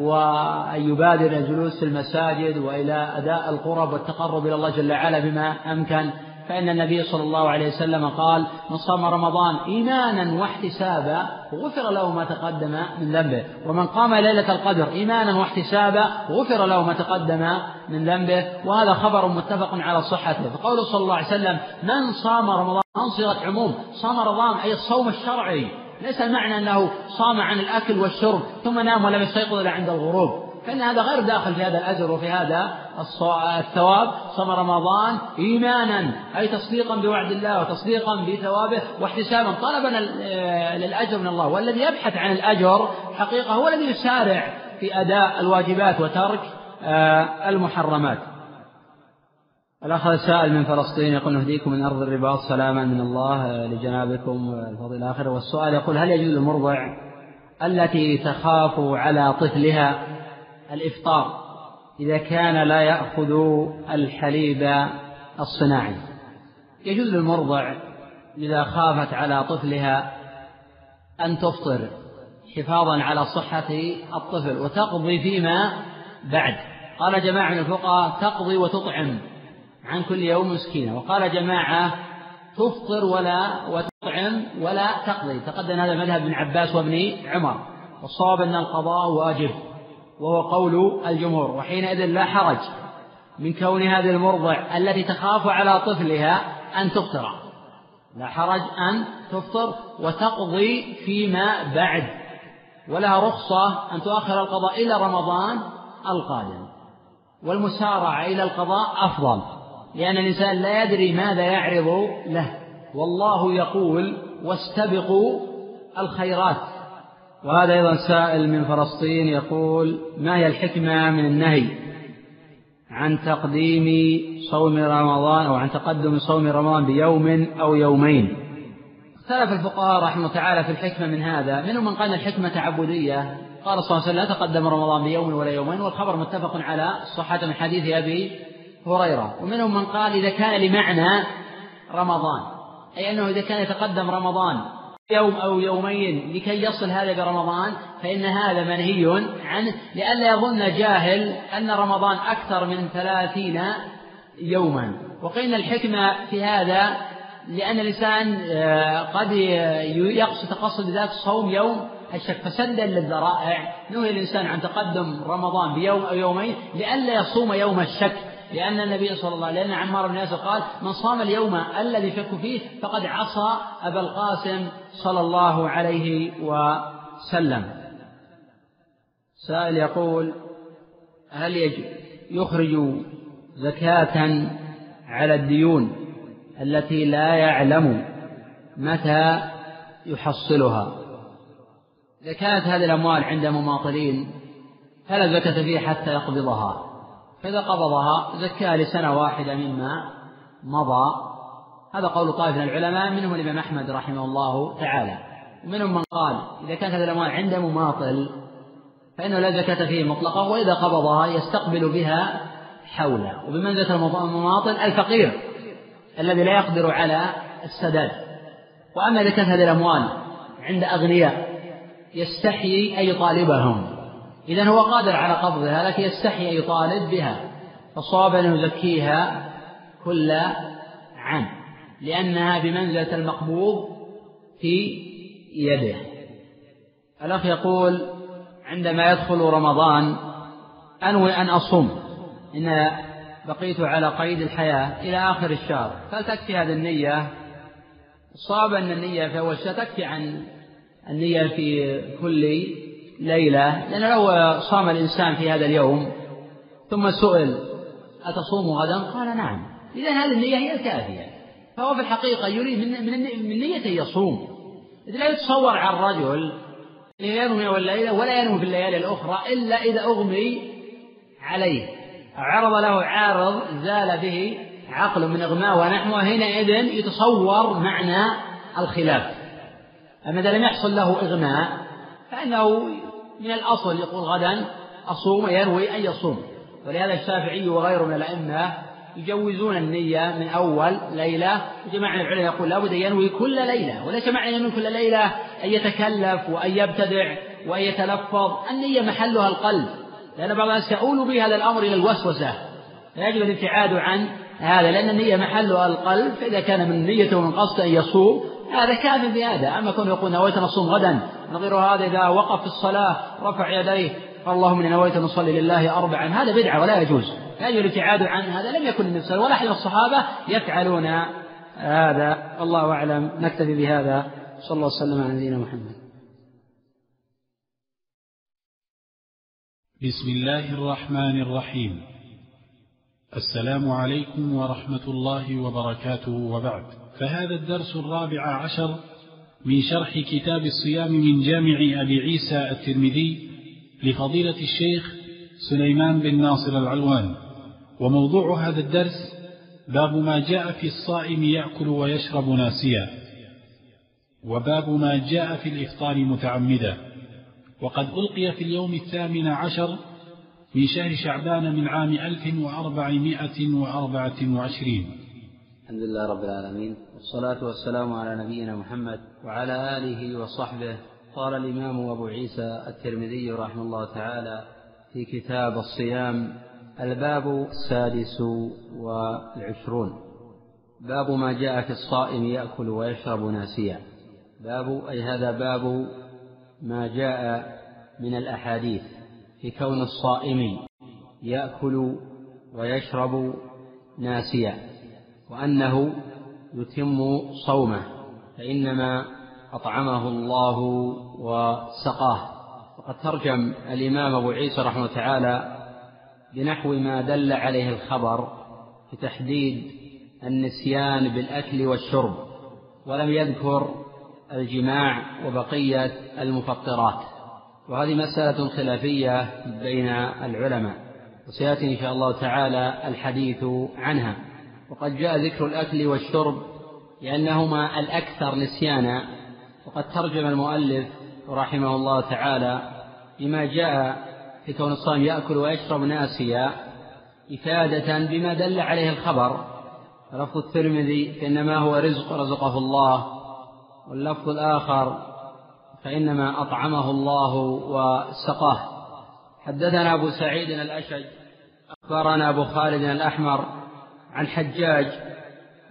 وأن يبادر الجلوس في المساجد وإلى أداء القرب والتقرب إلى الله جل وعلا بما أمكن. فإن النبي صلى الله عليه وسلم قال من صام رمضان إيمانا واحتسابا غفر له ما تقدم من ذنبه. ومن قام ليلة القدر إيمانا واحتسابا غفر له ما تقدم من ذنبه. وهذا خبر متفق على صحته. فقوله صلى الله عليه وسلم من صام رمضان صيغة عموم. صام رمضان أي الصوم الشرعي. ليس المعنى أنه صام عن الأكل والشرب ثم نام ولم يستيقظ إلا عند الغروب. فإن هذا غير داخل في هذا الأجر وفي هذا الثواب. صام رمضان إيمانا أي تصديقا بوعد الله وتصديقا بثوابه واحتسابا. طلبا للأجر من الله. والذي يبحث عن الأجر حقيقة هو الذي يسارع في أداء الواجبات وترك آه، المحرمات. الأخ السائل من فلسطين يقول نهديكم من أرض الرباط سلاما من الله لجنابكم الفضل الآخر. والسؤال يقول هل يجوز المرضع التي تخاف على طفلها الإفطار إذا كان لا يأخذ الحليب الصناعي؟ يجوز للمرضع إذا خافت على طفلها أن تفطر حفاظا على صحة الطفل وتقضي فيما بعد. قال جماعة من الفقهاء تقضي وتطعم. عن كل يوم مسكينة. وقال جماعة تفطر ولا وتطعم ولا تقضي. تقدم هذا مذهب ابن عباس وابن عمر. والصواب أن القضاء واجب وهو قول الجمهور. وحينئذ لا حرج من كون هذه المرضع التي تخاف على طفلها أن تفطر. لا حرج أن تفطر وتقضي فيما بعد. ولها رخصة أن تؤخر القضاء إلى رمضان القادم. والمسارعة إلى القضاء أفضل. لأن الإنسان لا يدري ماذا يعرض له. والله يقول واستبقوا الخيرات. وهذا أيضا سائل من فلسطين يقول ما هي الحكمة من النهي عن تقديم صوم رمضان أو عن تقدم صوم رمضان بيوم أو يومين؟ اختلف الفقهاء رحمه تعالى في الحكمة من هذا. منهم من قال الحكمة تعبدية قال صلى الله عليه وسلم لا تقدم رمضان بيوم ولا يومين والخبر متفق على صحة من حديث أبي هريرة. ومنهم من قال إذا كان لمعنى رمضان. أي أنه إذا كان يتقدم رمضان. يوم أو يومين لكي يصل هذا برمضان فإن هذا منهي عنه لئلا يظن جاهل أن رمضان أكثر من ثلاثين يوما. وقيل الحكمة في هذا لأن الإنسان آه، قد يقصد تقصد بذلك صوم يوم الشك. فسدا للذرائع. نهي الإنسان عن تقدم رمضان بيوم أو يومين لئلا يصوم يوم الشك. لأن النبي صلى الله عليه وسلم لأن عمار بن ياسر قال من صام اليوم الذي شك فيه فقد عصى أبا القاسم صلى الله عليه وسلم. سائل يقول هل يخرج زكاة على الديون التي لا يعلم متى يحصلها؟ إذا كانت هذه الأموال عند مماطلين فلا زكاة فيه حتى يقبضها. فإذا قبضها زكاها لسنة واحدة مما مضى. هذا قول طائف من العلماء منهم الإمام أحمد رحمه الله تعالى. ومنهم من قال إذا كانت هذه الأموال عند مماطل فإنه لا زكاة فيه مطلقا وإذا قبضها يستقبل بها حولا وبمنزلة المماطل الفقير الذي لا يقدر على السداد. وأما إذا كانت هذه الأموال عند أغنياء يستحيي أن يطالبهم. إذا هو قادر على قبضها لكن يستحي أن يطالب بها فصاب أن يزكيها كل عام لأنها بمنزلة المقبوض في يده. الأخ يقول عندما يدخل رمضان أنوي أن أصوم إن بقيت على قيد الحياة إلى آخر الشهر. فلتكفي هذه النية؟ صاب أن النية في أول تكفي عن النية في كل ليلة لأن لو صام الإنسان في هذا اليوم ثم سئل أتصوم غدا؟ قال نعم. إذا هذه النية هي الكافية. فهو في الحقيقة يريد من, من, من نية يصوم. إذ لا يتصور على الرجل ينوي الليلة ولا ينوي في الليالي الأخرى إلا إذا أغمي عليه. عرض له عارض زال به عقل من إغماء ونحوه حينئذ يتصور معنى الخلاف. أما إذا لم يحصل له إغماء فإنه من الأصل يقول غدا أصوم ينوي أن يصوم. ولهذا الشافعي وغيره من الأئمة يجوزون النية من أول ليلة وجماعة العلماء يقول لابد أن ينوي كل ليلة وليس معنى ينوي كل ليلة أن يتكلف وأن يبتدع وأن يتلفظ. النية محلها القلب لأن بعض الناس يؤول بهذا الأمر إلى الوسوسة. فيجب الابتعاد عن هذا لأن النية محلها القلب فإذا كان من نيته من قصد أن يصوم هذا كاف بهذا. أما كونه يقول نويت أن أصوم غدا نظير هذا إذا وقف في الصلاة رفع يديه قال اللهم إني نويت أن أصلي لله أربعا هذا بدعة ولا يجوز. لا يجوز الابتعاد عن هذا لم يكن النبي صلى الله ولا أحد الصحابة يفعلون هذا. والله أعلم. نكتفي بهذا. صلى الله وسلم على نبينا محمد. بسم الله الرحمن الرحيم. السلام عليكم ورحمة الله وبركاته. وبعد. فهذا الدرس الرابع عشر من شرح كتاب الصيام من جامع أبي عيسى الترمذي لفضيلة الشيخ سليمان بن ناصر العلوان. وموضوع هذا الدرس باب ما جاء في الصائم يأكل ويشرب ناسيا. وباب ما جاء في الإفطار متعمدا. وقد ألقي في اليوم الثامن عشر من شهر شعبان من عام ألف وأربعمائة وأربعة وعشرين. الحمد لله رب العالمين والصلاة والسلام على نبينا محمد وعلى آله وصحبه. قال الإمام أبو عيسى الترمذي رحمه الله تعالى في كتاب الصيام الباب السادس والعشرون. باب ما جاء في الصائم يأكل ويشرب ناسيا. باب أي هذا باب ما جاء من الأحاديث في كون الصائم يأكل ويشرب ناسيا. وأنه يتم صومه فإنما أطعمه الله وسقاه. وقد ترجم الإمام أبو عيسى رحمه الله تعالى بنحو ما دل عليه الخبر في تحديد النسيان بالأكل والشرب ولم يذكر الجماع وبقية المفطرات. وهذه مسألة خلافية بين العلماء وسيأتي إن شاء الله تعالى الحديث عنها. وقد جاء ذكر الأكل والشرب لأنهما الأكثر نسيانا وقد ترجم المؤلف رحمه الله تعالى بما جاء في كون الصائم يأكل ويشرب ناسيا إفادة بما دل عليه الخبر. لفظ الترمذي فإنما هو رزق رزقه الله واللفظ الآخر فإنما أطعمه الله وسقاه. حدثنا أبو سعيد الأشج أخبرنا أبو خالد الأحمر عن حجاج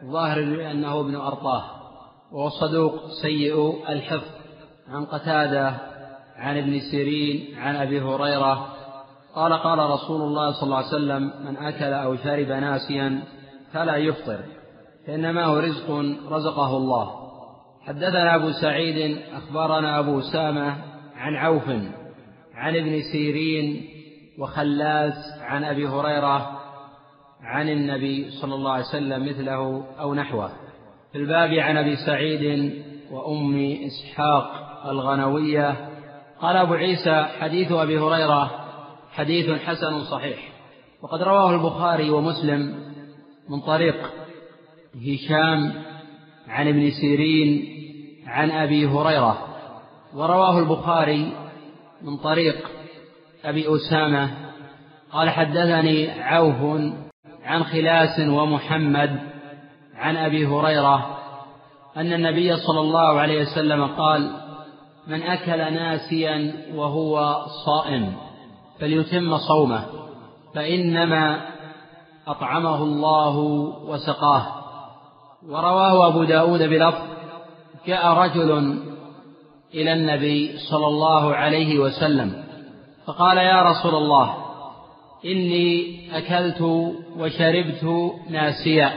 ظاهر أنه ابن أرطاه وهو صدوق سيء الحفظ. عن قتادة عن ابن سيرين عن أبي هريرة. قال قال رسول الله صلى الله عليه وسلم من أكل أو شرب ناسيا فلا يفطر فإنما هو رزق رزقه الله. حدثنا أبو سعيد أخبرنا أبو سامة عن عوف عن ابن سيرين وخلاس عن أبي هريرة. عن النبي صلى الله عليه وسلم مثله أو نحوه. في الباب عن أبي سعيد وأم إسحاق الغنوية قال أبو عيسى حديث أبي هريرة حديث حسن صحيح. وقد رواه البخاري ومسلم من طريق هشام عن ابن سيرين عن أبي هريرة. ورواه البخاري من طريق أبي أسامة قال حدثني عوف عن خلاس ومحمد عن أبي هريرة أن النبي صلى الله عليه وسلم قال من أكل ناسيا وهو صائم فليتم صومه فإنما أطعمه الله وسقاه. ورواه أبو داود بلفظ جاء رجل إلى النبي صلى الله عليه وسلم فقال يا رسول الله إني أكلت وشربت ناسيا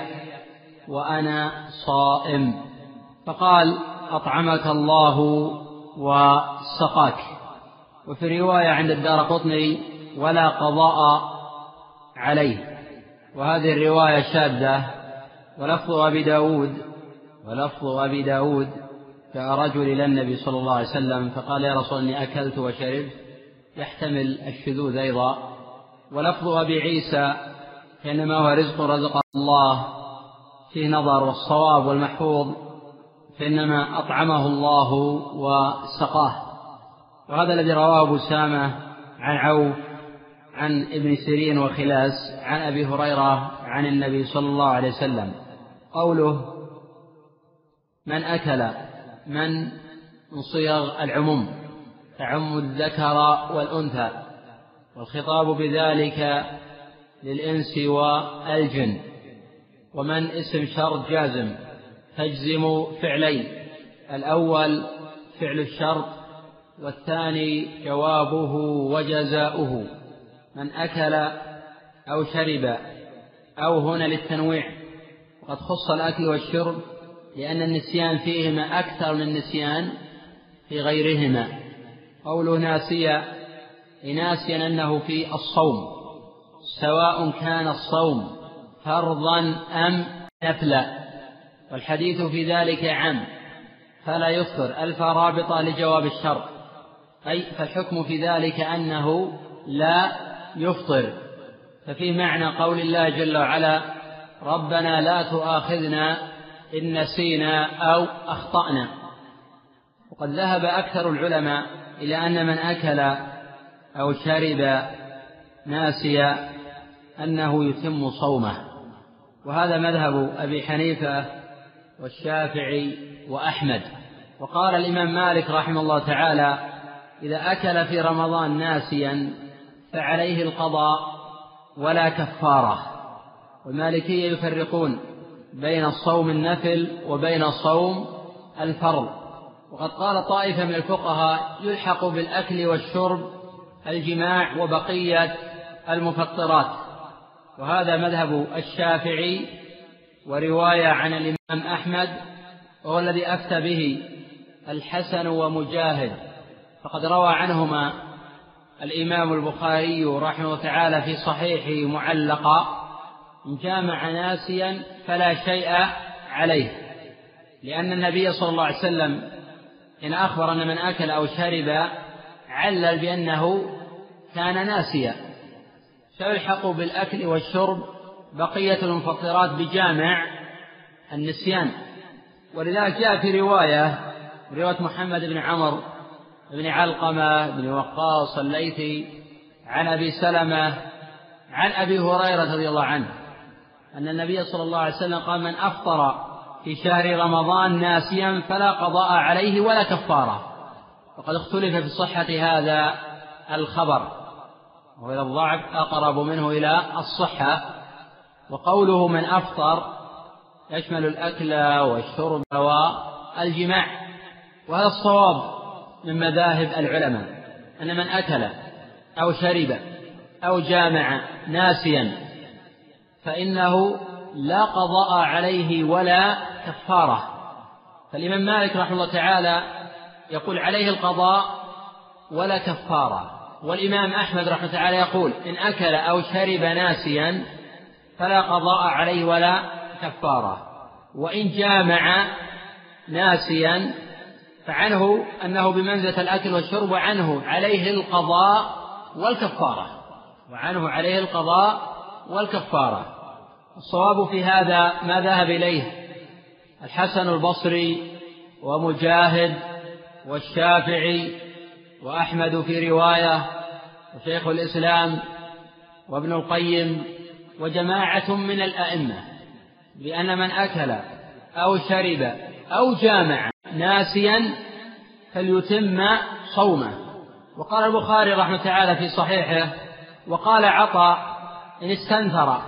وأنا صائم. فقال أطعمك الله وسقاك. وفي رواية عند الدار قطني ولا قضاء عليه. وهذه الرواية شاذة. ولفظ أبي داود ولفظ أبي داود جاء رجل إلى النبي صلى الله عليه وسلم فقال يا رسول إني أكلت وشربت. يحتمل الشذوذ أيضا. ولفظ أبي عيسى إنما هو رزق رزق الله فيه نظر والصواب والمحفوظ فإنما أطعمه الله وسقاه. وهذا الذي رواه أبو سامة عن عوف عن ابن سيرين وخلاس عن أبي هريرة عن النبي صلى الله عليه وسلم. قوله من أكل من من صيغ العموم تعم الذكر والأنثى والخطاب بذلك للإنس والجن. ومن اسم شرط جازم تجزم فعلين الأول فعل الشرط والثاني جوابه وجزاؤه. من أكل أو شرب أو هنا للتنويع. وقد خص الأكل والشرب لأن النسيان فيهما أكثر من النسيان في غيرهما. قوله ناسيا ناسيا أنه في الصوم سواء كان الصوم فرضا أم نفلا والحديث في ذلك عام فلا يفطر ألف رابطة لجواب الشرط أي فالحكم في ذلك أنه لا يفطر ففي معنى قول الله جل وعلا ربنا لا تؤاخذنا إن نسينا أو أخطأنا. وقد ذهب أكثر العلماء إلى أن من أكل أو شرب ناسيا أنه يتم صومه. وهذا مذهب أبي حنيفة والشافعي وأحمد. وقال الإمام مالك رحمه الله تعالى إذا أكل في رمضان ناسيا فعليه القضاء ولا كفارة. والمالكية يفرقون بين الصوم النفل وبين الصوم الفرض. وقد قال طائفة من الفقهاء يلحق بالأكل والشرب الجماع وبقية المفطرات. وهذا مذهب الشافعي ورواية عن الإمام أحمد وهو الذي أفتى به الحسن ومجاهد. فقد روى عنهما الإمام البخاري رحمه الله تعالى في صحيحه معلقا إن جامع ناسيا فلا شيء عليه لأن النبي صلى الله عليه وسلم إن أخبر أن من أكل أو شرب علل بأنه كان ناسيا. فيلحق بالأكل والشرب بقية المفطرات بجامع النسيان. ولذلك جاء في رواية رواية محمد بن عمر بن علقمة بن وقاص الليثي عن أبي سلمة عن أبي هريرة رضي الله عنه أن النبي صلى الله عليه وسلم قال من أفطر في شهر رمضان ناسيا فلا قضاء عليه ولا كفارة. وقد اختلف في صحة هذا الخبر وإلى الضعف أقرب منه إلى الصحة. وقوله من أفطر يشمل الأكل والشرب والجماع وهذا الصواب من مذاهب العلماء أن من أكل أو شرب أو جامع ناسيا فإنه لا قضاء عليه ولا كفارة. فالإمام مالك رحمه الله تعالى يقول عليه القضاء ولا كفارة. والإمام أحمد رحمه الله تعالى يقول إن أكل أو شرب ناسيا فلا قضاء عليه ولا كفارة. وإن جامع ناسيا فعنه أنه بمنزلة الأكل والشرب وعنه عليه القضاء والكفارة. وعنه عليه القضاء والكفارة. الصواب في هذا ما ذهب إليه الحسن البصري ومجاهد والشافعي وأحمد في رواية وشيخ الإسلام وابن القيم وجماعة من الأئمة بأن من أكل أو شرب أو جامع ناسيا فليتم صومه. وقال البخاري رحمه تعالى في صحيحه وقال عطاء إن استنثر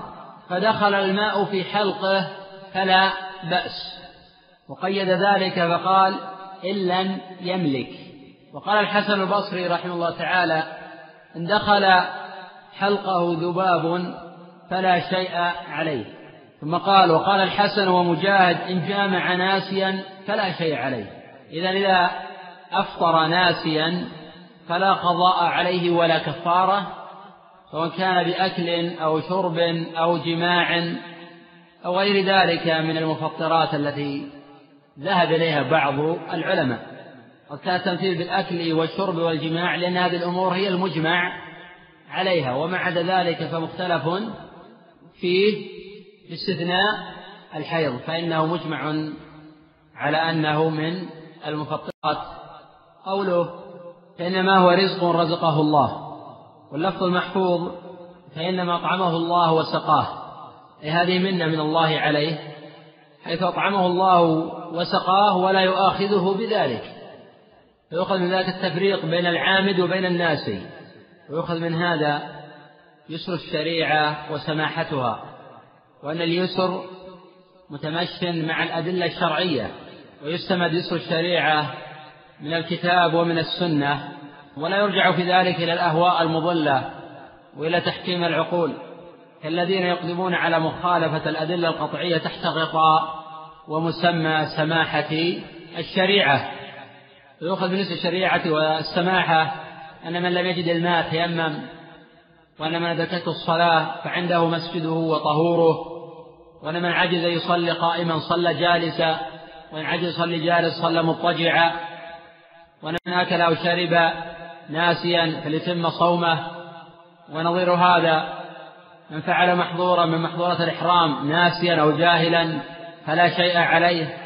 فدخل الماء في حلقه فلا بأس. وقيد ذلك فقال إن لم يملك. وقال الحسن البصري رحمه الله تعالى إن دخل حلقه ذباب فلا شيء عليه. ثم قال وقال الحسن ومجاهد إن جامع ناسيا فلا شيء عليه. إذا إذا أفطر ناسيا فلا قضاء عليه ولا كفارة سواء كان بأكل أو شرب أو جماع أو غير ذلك من المفطرات التي ذهب إليها بعض العلماء. قد كان التمثيل بالأكل والشرب والجماع لأن هذه الأمور هي المجمع عليها. وما عدا ذلك فمختلف فيه باستثناء الحيض فإنه مجمع على أنه من المفطرات. قوله فإنما هو رزق رزقه الله واللفظ المحفوظ فإنما أطعمه الله وسقاه. أي هذه منة من الله عليه. حيث أطعمه الله وسقاه ولا يؤاخذه بذلك. فيؤخذ من ذلك التفريق بين العامد وبين الناس. ويؤخذ من هذا يسر الشريعة وسماحتها وأن اليسر متمش مع الأدلة الشرعية ويستمد يسر الشريعة من الكتاب ومن السنة ولا يرجع في ذلك إلى الأهواء المضلة وإلى تحكيم العقول. كالذين يقدمون على مخالفة الأدلة القطعية تحت غطاء ومسمى سماحة الشريعة. ويؤخذ اسم الشريعة والسماحة أن من لم يجد الماء تيمم وأن من أدركته الصلاة فعنده مسجده وطهوره وأن من عجز يصلي قائما صلى جالسا وإن عجز يصلي جالس صلى مضطجعا وأن من أكل أو شرب ناسيا فليتم صومه. ونظير هذا من فعل محظورا من محظورة الإحرام ناسيا أو جاهلا فلا شيء عليه.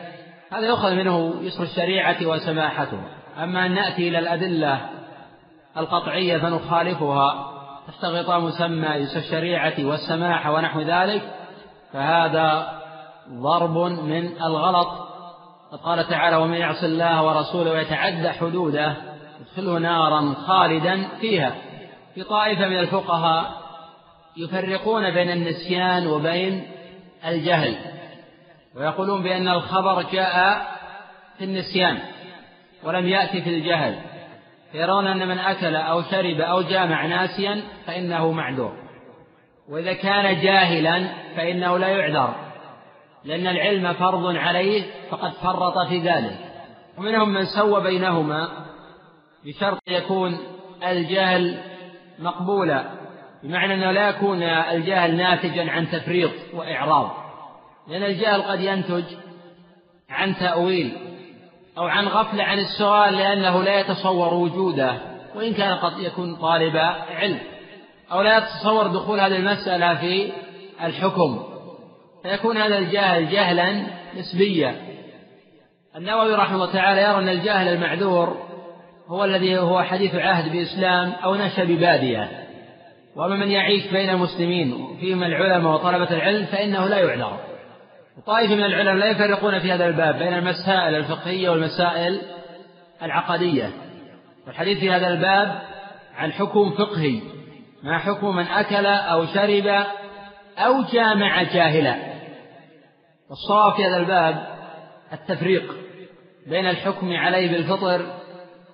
هذا يؤخذ منه يسر الشريعة وسماحته. أما أن نأتي إلى الأدلة القطعية فنخالفها تحت غطاء مسمى يسر الشريعة والسماحة ونحو ذلك فهذا ضرب من الغلط. قال تعالى ومن يعص الله ورسوله ويتعدى حدوده يدخله نارا خالدا فيها. في طائفة من الفقهاء يفرقون بين النسيان وبين الجهل ويقولون بأن الخبر جاء في النسيان ولم يأتي في الجهل فيرون أن من أكل أو شرب أو جامع ناسيا فإنه معذور وإذا كان جاهلا فإنه لا يعذر لأن العلم فرض عليه فقد فرط في ذلك. ومنهم من سوى بينهما بشرط يكون الجهل مقبولا بمعنى أنه لا يكون الجهل ناتجا عن تفريط وإعراض. لأن الجهل قد ينتج عن تأويل أو عن غفلة عن السؤال لأنه لا يتصور وجوده وإن كان قد يكون طالب علم أو لا يتصور دخول هذه المسألة في الحكم. فيكون هذا الجهل جهلا نسبيا. النووي رحمه الله تعالى يرى أن الجاهل المعذور هو الذي هو حديث عهد بإسلام أو نشأ ببادية. وأما من يعيش بين المسلمين فيهم العلماء وطلبة العلم فإنه لا يعذر. وطائفة من العلماء لا يفرقون في هذا الباب بين المسائل الفقهية والمسائل العقدية. والحديث في هذا الباب عن حكم فقهي ما حكم من أكل أو شرب أو جامع جاهلا. والصواب في هذا الباب التفريق بين الحكم عليه بالفطر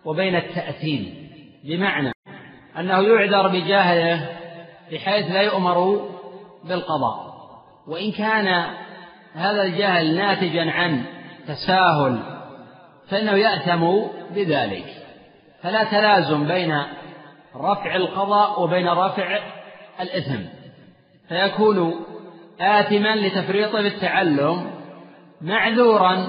وبين التأثيم. بمعنى أنه يعذر بجاهله بحيث لا يؤمر بالقضاء. وإن كان هذا الجهل ناتجا عن تساهل فإنه يأثم بذلك. فلا تلازم بين رفع القضاء وبين رفع الإثم. فيكون آثما لتفريطه بالتعلم معذورا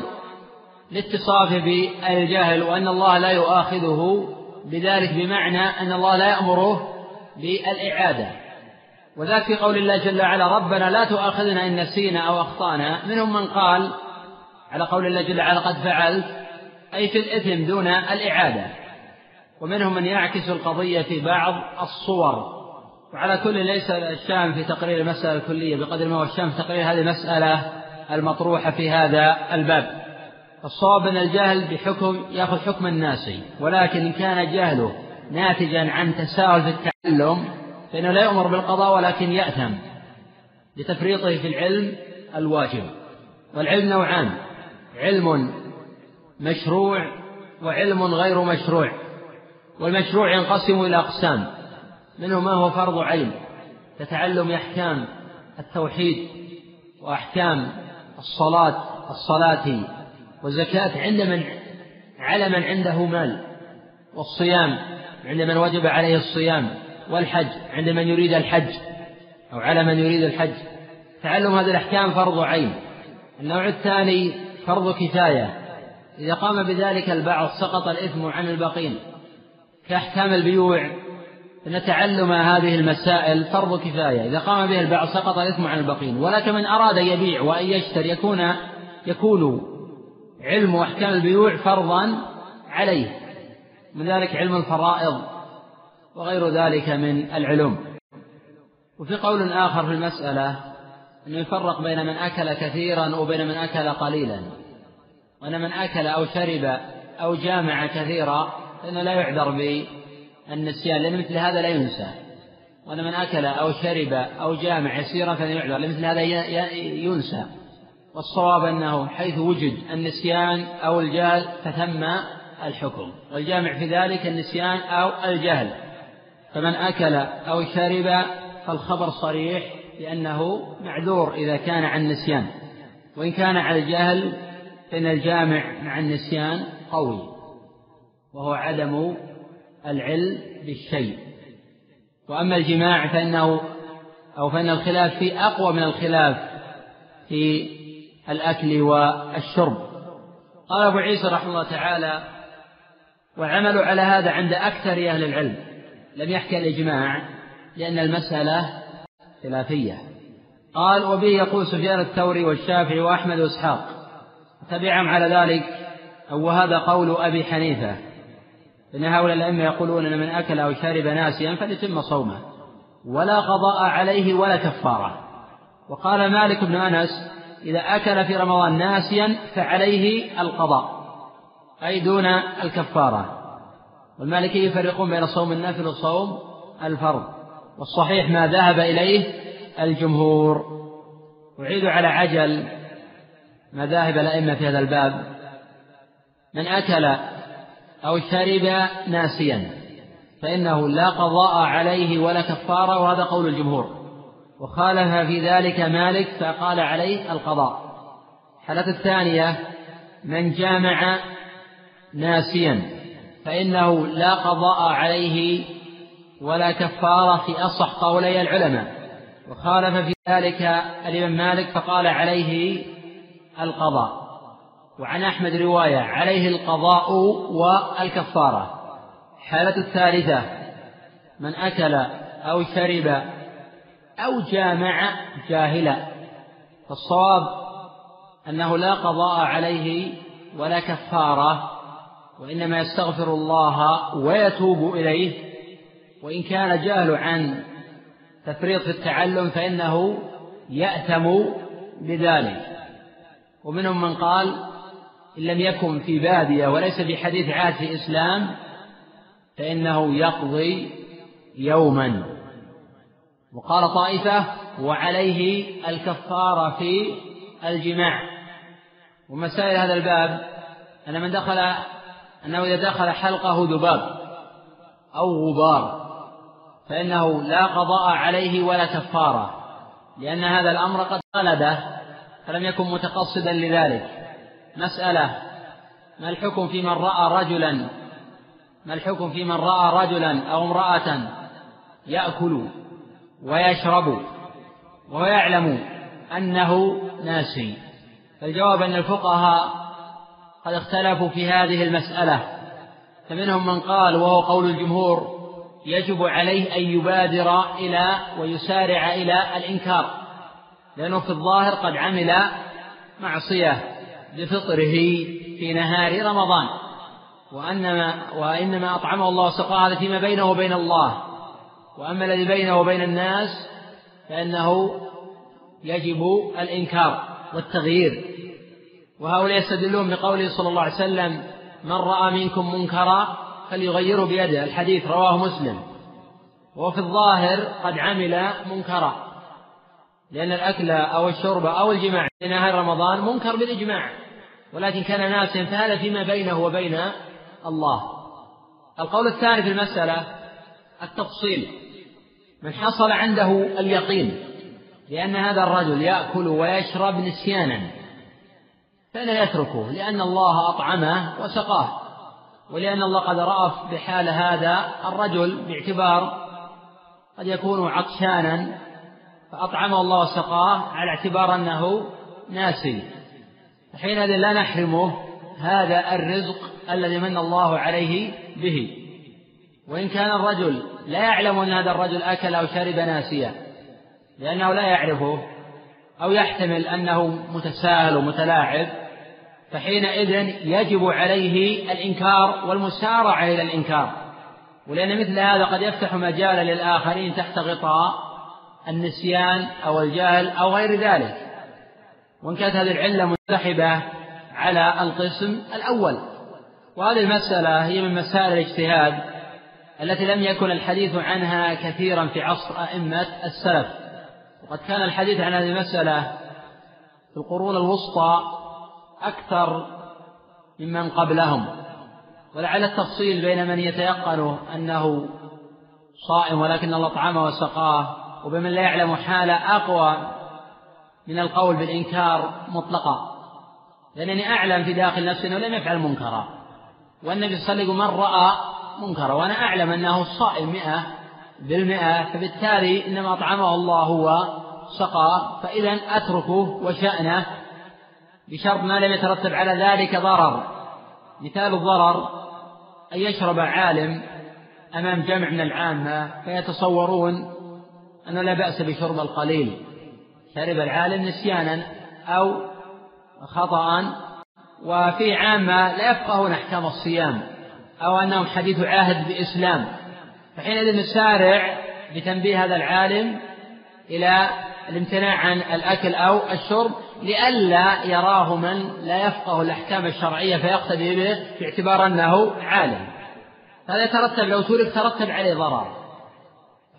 لاتصافه بالجهل وأن الله لا يؤاخذه بذلك بمعنى أن الله لا يأمره بالإعادة. وذاك في قول الله جل وعلا ربنا لا تؤاخذنا إن نسينا أو أخطأنا. منهم من قال على قول الله جل وعلا قد فعلت. أي في الإثم دون الإعادة. ومنهم من يعكس القضية في بعض الصور. وعلى كل ليس الشام في تقرير المسألة الكلية. بقدر ما هو الشام في تقرير هذه المسألة المطروحة في هذا الباب. الصواب أن الجهل بحكم يأخذ حكم الناس ولكن إن كان جهله ناتجا عن تساهل في التعلم فإنه لا يؤمر بالقضاء ولكن يأثم لتفريطه في العلم الواجب. والعلم نوعان علم مشروع وعلم غير مشروع والمشروع ينقسم إلى أقسام منه ما هو فرض عين كتعلم أحكام التوحيد وأحكام الصلاة الصلاة والزكاة عند من؟ على من عنده مال. والصيام عند من وجب عليه الصيام. والحج عند من يريد الحج أو على من يريد الحج. تعلم هذه الأحكام فرض عين. النوع الثاني فرض كفاية. إذا قام بذلك البعض سقط الإثم عن الباقين كأحكام البيوع. أن تعلم هذه المسائل فرض كفاية. إذا قام به البعض سقط الإثم عن الباقين ولكن من أراد يبيع وأن يشتري يكون يكون علم أحكام البيوع فرضا عليه. من ذلك علم الفرائض وغير ذلك من العلوم. وفي قول آخر في المسألة أنه يفرق بين من أكل كثيرا وبين من أكل قليلا. وأن من أكل أو شرب أو جامع كثيرا فإنه لا يعذر بالنسيان لأن مثل هذا لا ينسى. وأن من أكل أو شرب أو جامع يسيرا فإنه يعذر لأن مثل هذا ينسى. والصواب أنه حيث وجد النسيان أو الجهل فثم الحكم والجامع في ذلك النسيان أو الجهل. فمن أكل أو شرب فالخبر صريح لأنه معذور إذا كان عن نسيان. وإن كان على الجهل فإن الجامع مع النسيان قوي وهو عدم العلم بالشيء. وأما الجماع فإنه أو فإن الخلاف فيه أقوى من الخلاف في الأكل والشرب. قال أبو عيسى رحمه الله تعالى والعمل على هذا عند أكثر أهل العلم. لم يحكي الإجماع لأن المسألة خلافية. قال وبه يقول سفيان الثوري والشافعي وأحمد وإسحاق. تبعهم على ذلك. وهذا قول أبي حنيفة. إن هؤلاء الأئمة يقولون أن من أكل أو شرب ناسيا فليتم صومه. ولا قضاء عليه ولا كفارة. وقال مالك بن أنس إذا أكل في رمضان ناسيا فعليه القضاء أي دون الكفارة. والمالكية يفرقون بين صوم النفل وصوم الفرض والصحيح ما ذهب إليه الجمهور. أعيد على عجل مذاهب الأئمة في هذا الباب. من أكل أو شرب ناسيا فإنه لا قضاء عليه ولا كفارة وهذا قول الجمهور. وخالف في ذلك مالك فقال عليه القضاء. الحالة الثانية من جامع ناسيا فإنه لا قضاء عليه ولا كفارة في أصح قولي العلماء. وخالف في ذلك الإمام مالك فقال عليه القضاء. وعن أحمد رواية عليه القضاء والكفارة. الحالة الثالثة من أكل أو شرب أو جامع جاهلا. فالصواب أنه لا قضاء عليه ولا كفارة وإنما يستغفر الله ويتوب إليه. وإن كان جاهل عن تفريط في التعلم فإنه يأثم بذلك. ومنهم من قال إن لم يكن في بادية وليس في حديث عهد في إسلام فإنه يقضي يوما. وقال طائفة وعليه الكفارة في الجماع. ومسائل هذا الباب أن من دخل أنه إذا دخل حلقه ذباب أو غبار فإنه لا قضاء عليه ولا كفارة لأن هذا الأمر قد غلبه فلم يكن متقصدا لذلك. مسألة ما الحكم في من رأى رجلا؟ ما الحكم في من رأى رجلا أو امرأة يأكل؟ ويشرب ويعلم أنه ناسي. فالجواب أن الفقهاء قد اختلفوا في هذه المسألة. فمنهم من قال وهو قول الجمهور يجب عليه أن يبادر إلى ويسارع إلى الإنكار لأنه في الظاهر قد عمل معصية بفطره في نهار رمضان. وأنما وإنما أطعمه الله وسقاه هذا فيما بينه وبين الله. وأما الذي بينه وبين الناس فإنه يجب الإنكار والتغيير. وهؤلاء يستدلون بقوله صلى الله عليه وسلم من رأى منكم منكرا فليغيره بيده. الحديث رواه مسلم. وفي الظاهر قد عمل منكرا لأن الأكل أو الشرب أو الجماع في نهار رمضان منكر بالإجماع. ولكن كان ناسا فهذا فيما بينه وبين الله. القول الثاني في المسألة التفصيل. من حصل عنده اليقين لأن هذا الرجل يأكل ويشرب نسيانا فإنه يتركه لأن الله أطعمه وسقاه ولأن الله قد رأف بحال هذا الرجل باعتبار قد يكون عطشانا فأطعمه الله وسقاه على اعتبار أنه ناسي. حينئذ لا نحرمه هذا الرزق الذي من الله عليه به. وإن كان الرجل لا يعلم أن هذا الرجل أكل أو شرب ناسيا لأنه لا يعرفه أو يحتمل أنه متساهل ومتلاعب فحينئذ يجب عليه الإنكار والمسارعة إلى الإنكار. ولأن مثل هذا قد يفتح مجالا للآخرين تحت غطاء النسيان أو الجهل أو غير ذلك. وإن كانت هذه العلة منسحبة على القسم الأول. وهذه المسألة هي من مسائل الاجتهاد التي لم يكن الحديث عنها كثيرا في عصر أئمة السلف. وقد كان الحديث عن هذه المسألة في القرون الوسطى أكثر ممن قبلهم. ولعل التفصيل بين من يتيقن أنه صائم ولكن الله طعمه وسقاه وبمن لا يعلم حاله أقوى من القول بالإنكار مطلقا. لأنني أعلم في داخل نفسي أنه لم يفعل منكرا. والنبي صلى الله عليه وسلم من رأى منكرا وأنا أعلم أنه صائم مئة بالمئة فبالتالي إنما أطعمه الله هو سقى فإذا أتركه وشأنه بشرط ما لم يترتب على ذلك ضرر. مثال الضرر أن يشرب عالم أمام جمع من العامة فيتصورون أنه لا بأس بشرب القليل. شرب العالم نسيانا أو خطأ. وفي عامة لا يفقهون أحكام الصيام. أو أنهم حديث عهد بإسلام. فحينئذ نسارع بتنبيه هذا العالم إلى الامتناع عن الأكل أو الشرب لئلا يراه من لا يفقه الأحكام الشرعية فيقتدي به باعتبار أنه عالم. هذا يترتب لو ترك ترتب عليه ضرر.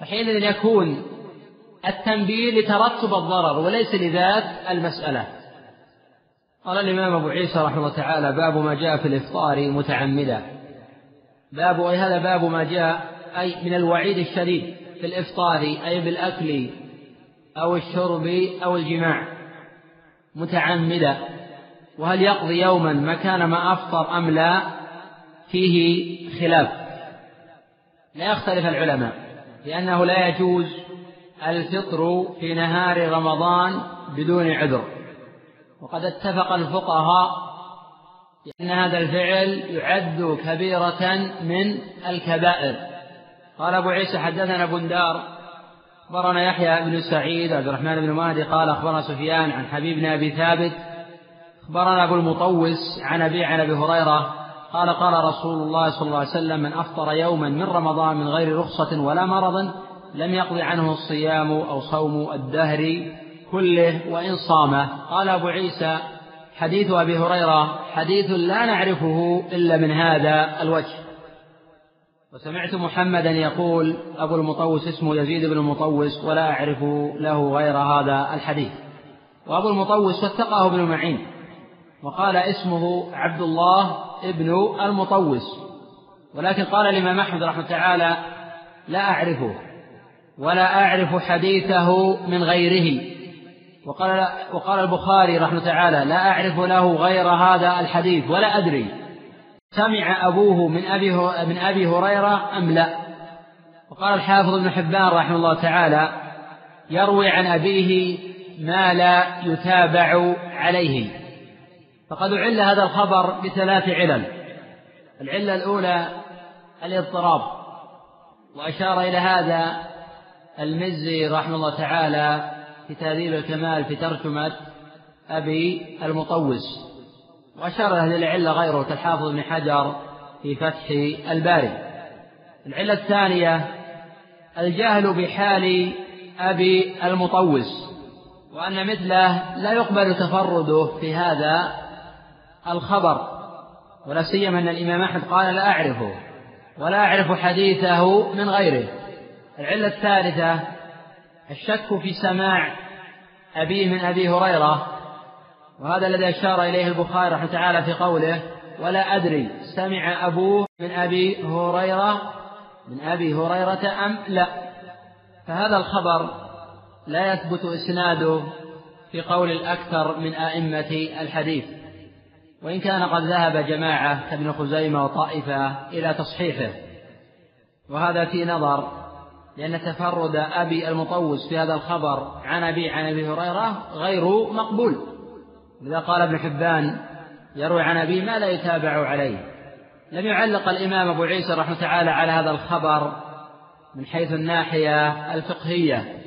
فحينئذ يكون التنبيه لترتب الضرر وليس لذات المسألة. قال الإمام أبو عيسى رحمه الله تعالى باب ما جاء في الإفطار متعمدا. باب أي هذا باب ما جاء أي من الوعيد الشديد في الإفطار أي بالأكل أو الشرب أو الجماع متعمدا. وهل يقضي يوما مكان ما أفطر أم لا؟ فيه خلاف. لا يختلف العلماء لأنه لا يجوز الفطر في نهار رمضان بدون عذر. وقد اتفق الفقهاء بأن هذا الفعل يعد كبيرة من الكبائر. قال أبو عيسى حدثنا بندار أخبرنا يحيى بن سعيد عبد الرحمن بن مهدي قال أخبرنا سفيان عن حبيب بن أبي ثابت أخبرنا أبو المطوس عن أبي عن أبي هريرة قال قال رسول الله صلى الله عليه وسلم من أفطر يوما من رمضان من غير رخصة ولا مرض لم يقض عنه الصيام أو صوم الدهر كله وإن صامه قال أبو عيسى حديث أبي هريرة حديث لا نعرفه إلا من هذا الوجه. وسمعت محمدا يقول أبو المطوس اسمه يزيد بن المطوس ولا أعرف له غير هذا الحديث. وأبو المطوس وثقه ابن معين وقال اسمه عبد الله ابن المطوس. ولكن قال الإمام أحمد رحمه تعالى لا أعرفه ولا أعرف حديثه من غيره. وقال وقال البخاري رحمه تعالى لا أعرف له غير هذا الحديث ولا أدري. سمع أبوه من أبي من أبي هريرة أم لا? وقال الحافظ ابن حبان رحمه الله تعالى يروي عن أبيه ما لا يتابع عليه. فقد عل هذا الخبر بثلاث علل. العلة الأولى الاضطراب وأشار إلى هذا المزي رحمه الله تعالى في تهذيب الكمال في ترجمة أبي المطوس وأشار هذه العلة غيره كالحافظ بن حجر في فتح الباري. العلة الثانية الجهل بحال أبي المطوس وأن مثله لا يقبل تفرده في هذا الخبر ولا سيما أن الإمام أحمد قال لا أعرفه ولا أعرف حديثه من غيره. العلة الثالثة الشك في سماع أبيه من أبي هريرة وهذا الذي أشار إليه البخاري رحمه تعالى في قوله ولا أدري سمع أبوه من أبي هريرة من أبي هريرة أم لا. فهذا الخبر لا يثبت إسناده في قول الأكثر من أئمة الحديث. وإن كان قد ذهب جماعة كابن خزيمة وطائفة إلى تصحيحه وهذا في نظر لأن تفرد أبي المطوس في هذا الخبر عن أبي عن أبي هريرة غير مقبول. لذا قال ابن حبان يروي عن أبي ما لا يتابع عليه. لم يعلق الإمام أبو عيسى رحمه تعالى على هذا الخبر من حيث الناحية الفقهية.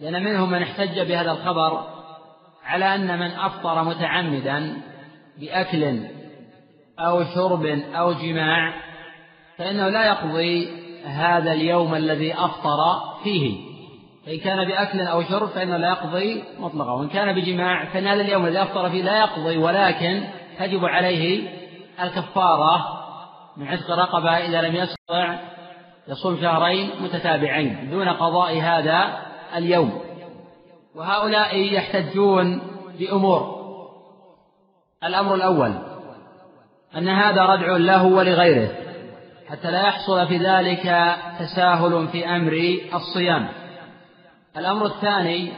لأن منهم من احتج بهذا الخبر على أن من أفطر متعمدا بأكل أو شرب أو جماع فإنه لا يقضي هذا اليوم الذي أفطر فيه. فإن كان بأكل أو شرب فإنه لا يقضي مطلقا وإن كان بجماع فإن هذا اليوم الذي أفطر فيه لا يقضي ولكن تجب عليه الكفارة من عتق رقبة إذا لم يستطع يصوم شهرين متتابعين دون قضاء هذا اليوم. وهؤلاء يحتجون بأمور. الأمر الأول أن هذا ردع له ولغيره. حتى لا يحصل في ذلك تساهل في أمر الصيام. الأمر الثاني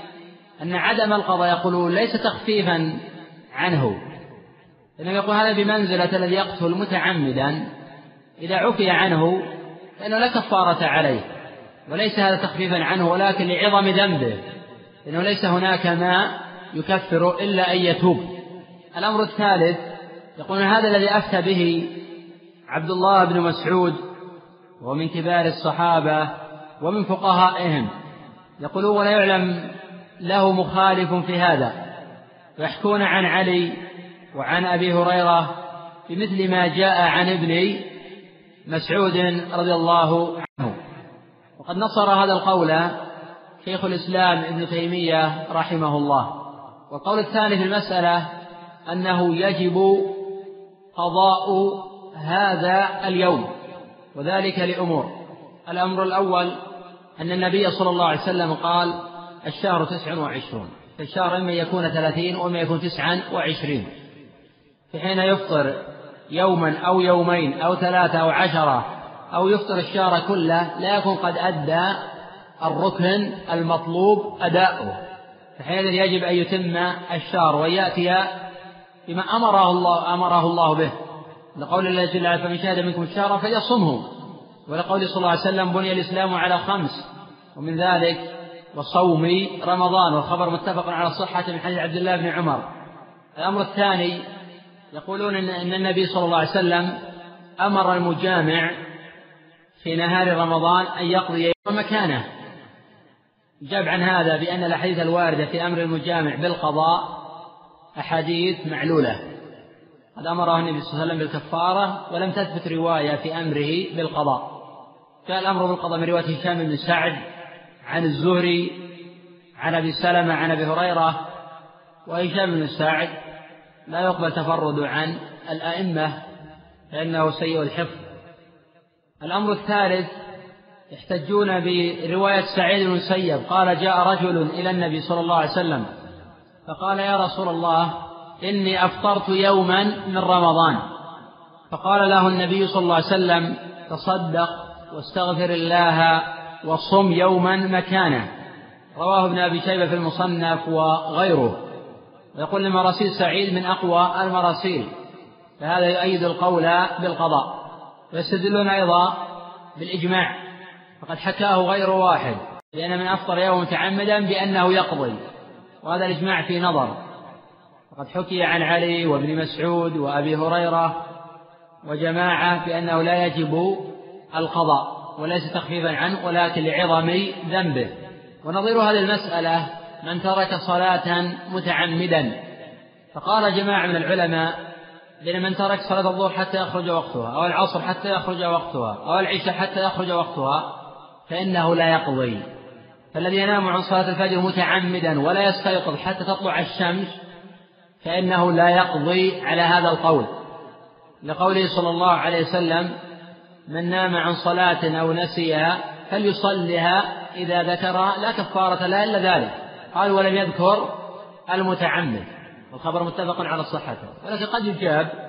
أن عدم القضاء يقولون ليس تخفيفا عنه. إنما يقول هذا بمنزلة الذي يقتل متعمدا. إذا عفي عنه فإنه لا كفارة عليه. وليس هذا تخفيفا عنه ولكن لعظم ذنبه. إنه ليس هناك ما يكفر إلا أن يتوب. الأمر الثالث يقولون هذا الذي أفتى به عبد الله بن مسعود ومن كبار الصحابة ومن فقهائهم يقولون ولا يعلم له مخالف في هذا ويحكون عن علي وعن أبي هريرة بمثل ما جاء عن ابن مسعود رضي الله عنه. وقد نصر هذا القول شيخ الإسلام ابن تيمية رحمه الله. والقول الثاني في المسألة أنه يجب قضاء هذا اليوم وذلك لأمور. الأمر الأول أن النبي صلى الله عليه وسلم قال الشهر تسع وعشرون. فالشهر إما يكون ثلاثين وإما يكون تسعا وعشرين. في حين يفطر يوما أو يومين أو ثلاثة أو عشرة أو يفطر الشهر كله لا يكون قد أدى الركن المطلوب أداؤه. فحينئذ يجب أن يتم الشهر ويأتي بما أمره الله أمره الله به. لقول الله جل وعلا فمن شهد منكم الشهر فليصمه. ولقول صلى الله عليه وسلم بني الإسلام على خمس. ومن ذلك وصوم رمضان والخبر متفق على صحة من حديث عبد الله بن عمر. الأمر الثاني يقولون إن النبي صلى الله عليه وسلم أمر المجامع في نهار رمضان أن يقضي مكانه. جاب عن هذا بأن الأحاديث الواردة في أمر المجامع بالقضاء أحاديث معلولة. قد أمره النبي صلى الله عليه وسلم بالكفارة ولم تثبت رواية في أمره بالقضاء. جاء الأمر بالقضاء من رواية هشام بن سعد عن الزهري عن أبي سلمة عن أبي هريرة وهشام بن سعد لا يقبل تفرد عن الأئمة فإنه سيء الحفظ. الأمر الثالث يحتجون برواية سعيد بن المسيب قال جاء رجل إلى النبي صلى الله عليه وسلم فقال يا رسول الله إني أفطرت يوما من رمضان. فقال له النبي صلى الله عليه وسلم تصدق واستغفر الله وصم يوما مكانه رواه ابن أبي شيبة في المصنف وغيره. ويقول المراسيل سعيد من أقوى المراسيل. فهذا يؤيد القول بالقضاء. ويستدلون أيضا بالإجماع. فقد حكاه غير واحد. لأن من أفطر يوم متعمدا بأنه يقضي. وهذا الإجماع في نظر. وقد حكي عن علي وابن مسعود وأبي هريرة وجماعة بأنه لا يجب القضاء وليس تخفيفا عنه ولكن لعظم ذنبه. ونظير هذه المسألة من ترك صلاة متعمدا. فقال جماعة من العلماء بين من ترك صلاة الظهر حتى يخرج وقتها أو العصر حتى يخرج وقتها أو العشاء حتى يخرج وقتها فإنه لا يقضي. فالذي ينام عن صلاة الفجر متعمدا ولا يستيقظ حتى تطلع الشمس فإنه لا يقضي على هذا القول. لقوله صلى الله عليه وسلم من نام عن صلاة أو نسيها فليصلها إذا ذكرها لا كفارة لا إلا ذلك. قال ولم يذكر المتعمد. والخبر متفق على صحته ولكن قد يجاب.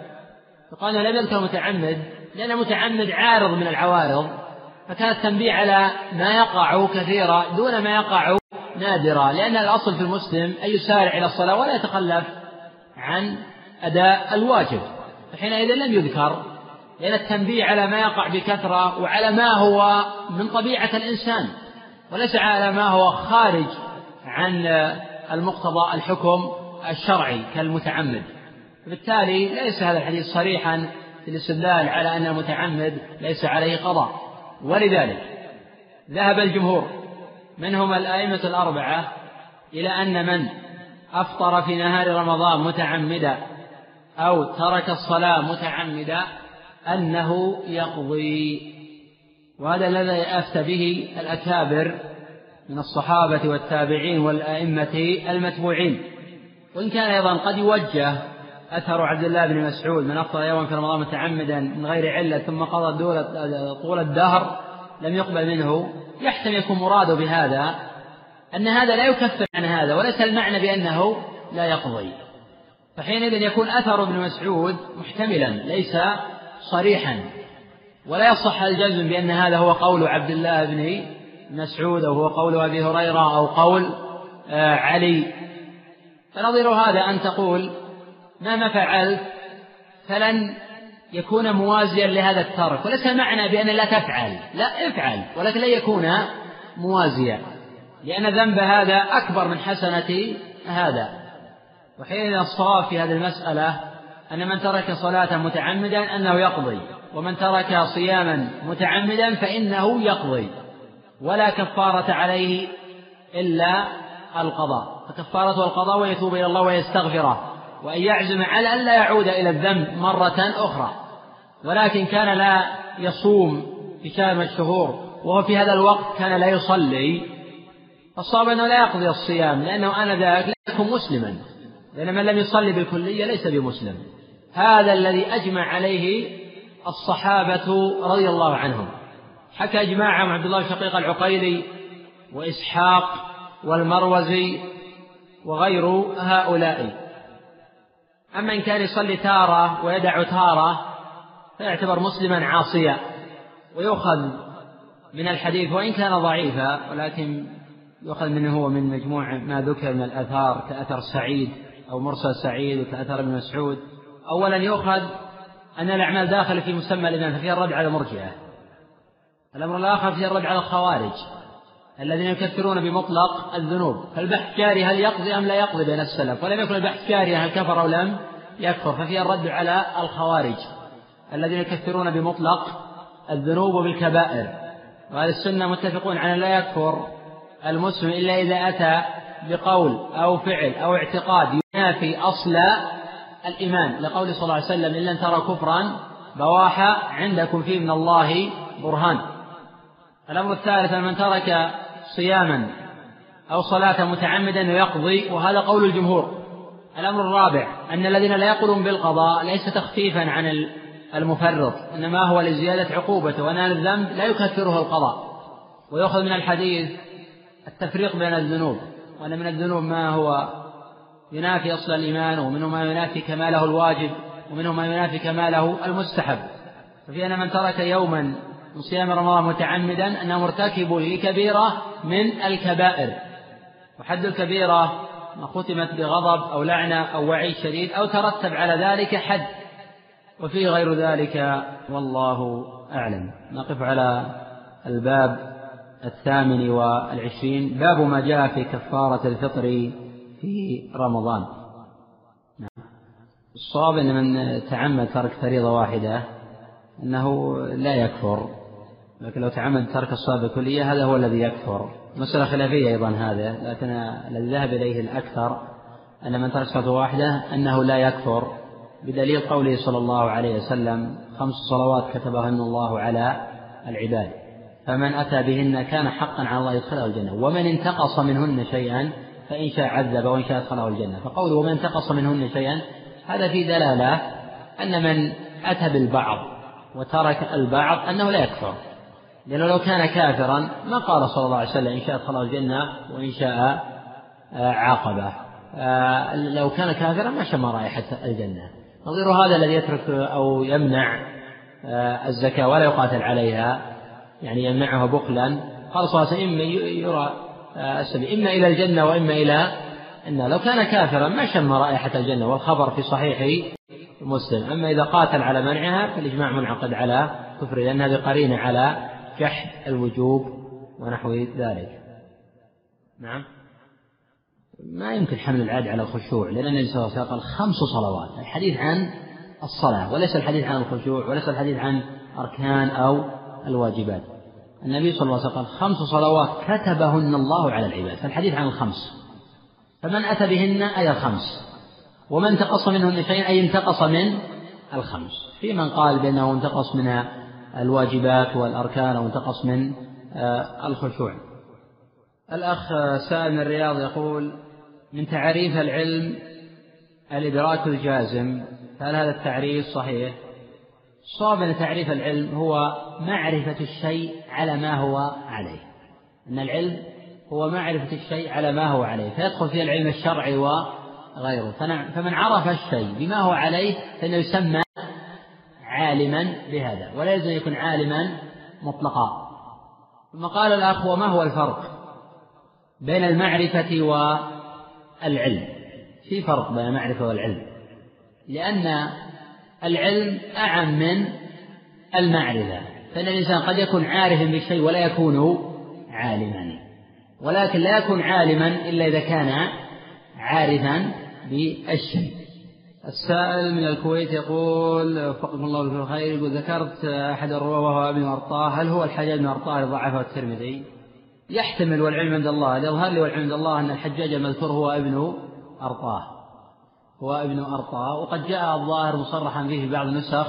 فقال لم يذكر متعمد لأن متعمد عارض من العوارض فكان التنبيه على ما يقع كثيرا دون ما يقع نادرا لأن الأصل في المسلم أن يسارع إلى الصلاة ولا يتخلف. عن أداء الواجب. فحينئذ لم يذكر لأن التنبيه على ما يقع بكثرة وعلى ما هو من طبيعة الإنسان وليس على ما هو خارج عن المقتضى الحكم الشرعي كالمتعمد. بالتالي ليس هذا الحديث صريحا في الاستدلال على أن المتعمد ليس عليه قضاء. ولذلك ذهب الجمهور منهم الأئمة الأربعة إلى أن من؟ أفطر في نهار رمضان متعمدا أو ترك الصلاة متعمدا أنه يقضي. وهذا الذي أفتى به الأكابر من الصحابة والتابعين والأئمة المتبوعين. وإن كان أيضا قد يوجه أثر عبد الله بن مسعود من أفطر يوما في رمضان متعمدا من غير علة ثم قضى طول الدهر لم يقبل منه يحتمل يكون مراده بهذا أن هذا لا يكفر عن هذا وليس المعنى بأنه لا يقضي. فحينئذ يكون أثر ابن مسعود محتملا ليس صريحا. ولا يصح الجزم بأن هذا هو قول عبد الله بن مسعود أو هو قول أبي هريرة أو قول آه، علي. فنظير هذا أن تقول مهما فعلت فلن يكون موازيا لهذا الترك. وليس المعنى بأن لا تفعل. لا افعل ولكن لن يكون موازيا. لأن ذنب هذا أكبر من حسنة هذا. وحين الصواب في هذه المسألة أن من ترك صلاة متعمدا أنه يقضي ومن ترك صياما متعمدا فإنه يقضي. ولا كفارة عليه إلا القضاء. فكفارته القضاء ويتوب إلى الله ويستغفره وأن يعزم على أن لا يعود إلى الذنب مرة أخرى. ولكن كان لا يصوم في شهر من الشهور وهو في هذا الوقت كان لا يصلي. فالصواب أنه لا يقضي الصيام لأنه آنذاك لا يكون مسلما. لأن من لم يصلي بالكلية ليس بمسلم. هذا الذي أجمع عليه الصحابة رضي الله عنهم. حكى إجماعهم عبد الله شقيق العقيلي وإسحاق والمروزي وغير هؤلاء. أما إن كان يصلي تارة ويدع تارة فيعتبر مسلما عاصيا. ويؤخذ من الحديث وإن كان ضعيفا ولكن يؤخذ منه هو من مجموع ما ذكر من الآثار كأثر سعيد أو مرسل سعيد وأثر ابن مسعود. أولا يؤخذ أن الأعمال داخلة في مسمى الإيمان ففيها الرد على المرجئة. الأمر الآخر فيه الرد على الخوارج الذين يكفرون بمطلق الذنوب. فالبحث جاري هل يقضي أم لا يقضي بين السلف؟ ولم يكن البحث جاريا هل كفر أو لم يكفر ففيها الرد على الخوارج. الذين يكفرون بمطلق الذنوب وبالكبائر. وأهل السنة متفقون على لا يكفر. المسلم إلا إذا أتى بقول أو فعل أو اعتقاد ينافي أصل الإيمان. لقول صلى الله عليه وسلم إن لم ترى كفرا بواحا عندكم فيه من الله برهان. الأمر الثالث من ترك صياما أو صلاة متعمدا يقضي. وهذا قول الجمهور. الأمر الرابع أن الذين لا يقولون بالقضاء ليس تخفيفا عن المفرط إنما هو لزيادة عقوبته وأن الذنب لا يكثره القضاء. ويؤخذ من الحديث التفريق بين الذنوب وأن من الذنوب ما هو ينافي أصل الإيمان ومنه ما ينافي كماله الواجب ومنه ما ينافي كماله المستحب. ففي أن من ترك يوما من صيام رمضان متعمدا أنه مرتكب لكبيرة من الكبائر. وحد الكبيرة ما ختمت بغضب أو لعنة أو وعيد شديد أو ترتب على ذلك حد. وفي غير ذلك والله أعلم. نقف على الباب. الثامن والعشرين باب ما جاء في كفارة الفطر في رمضان. نعم. الصواب أن من تعمد ترك فريضة واحدة أنه لا يكفر. لكن لو تعمد ترك الصلاة بكلية هذا هو الذي يكفر. مسألة خلافية أيضا هذا لكن الذي ذهب إليه الأكثر أن من ترك صلاة واحدة أنه لا يكفر. بدليل قوله صلى الله عليه وسلم خمس صلوات كتبهن الله على العباد. فمن أتى بهن كان حقا على الله يدخله الجنة. ومن انتقص منهن شيئا فإن شاء عذب وإن شاء أدخله الجنة. فقوله ومن انتقص منهن شيئا هذا في دلالة أن من أتى بالبعض وترك البعض أنه لا يكفر. لأنه لو كان كافرا ما قال صلى الله عليه وسلم إن شاء أدخله الجنة وإن شاء آه، عاقبه. آه، لو كان كافرا ما شم رائحة الجنة. نظير هذا الذي يترك أو يمنع آه، الزكاة ولا يقاتل عليها. يعني يمنعها بخلا. قال صلى الله عليه وسلم يرى آه، السبيل. إما إلى الجنة وإما إلى النار. لو كان كافرا ما شم رائحة الجنة والخبر في صحيح مسلم. أما إذا قاتل على منعها فالإجماع منعقد على كفر لأن هذه قرينة على جحد الوجوب ونحو ذلك. نعم. ما يمكن حمل العاد على الخشوع لأن النبي صلى الله عليه وسلم قال خمس صلوات الحديث عن الصلاة وليس الحديث عن الخشوع وليس الحديث عن أركان أو الواجبات. النبي صلى الله عليه وسلم قال خمس صلوات كتبهن الله على العباد. فالحديث عن الخمس. فمن أتى بهن أي الخمس؟ ومن انتقص منهن شيئا أي انتقص من الخمس. في من قال بأنه انتقص من الواجبات والأركان أو انتقص من آه، الخشوع. الأخ سائل من الرياض يقول من تعريف العلم الإدراك الجازم هل هذا التعريف صحيح؟ الصواب أن تعريف العلم هو معرفة الشيء على ما هو عليه. أن العلم هو معرفة الشيء على ما هو عليه. فيدخل فيه العلم الشرعي وغيره. فمن عرف الشيء بما هو عليه فإنه يسمى عالما بهذا. ولا يلزم يكون عالما مطلقا. ثم قال الأخ وما هو الفرق بين المعرفة والعلم؟ في فرق بين المعرفة والعلم. لأن العلم أعم من المعرفة. فإن الإنسان قد يكون عارفا بالشيء ولا يكون عالما. ولكن لا يكون عالما إلا إذا كان عارفا بالشيء. السائل من الكويت يقول وفقكم الله في الخير يقول ذكرت أحد الرواة وهو ابن أرطاه هل هو الحجاج بن أرطاه ضعفه الترمذي؟ يحتمل والعلم عند الله يظهر لي والعلم عند الله أن الحجاج المذكور هو ابن أرطاه هو ابن أرطاه وقد جاء الظاهر مصرحا به في بعض النسخ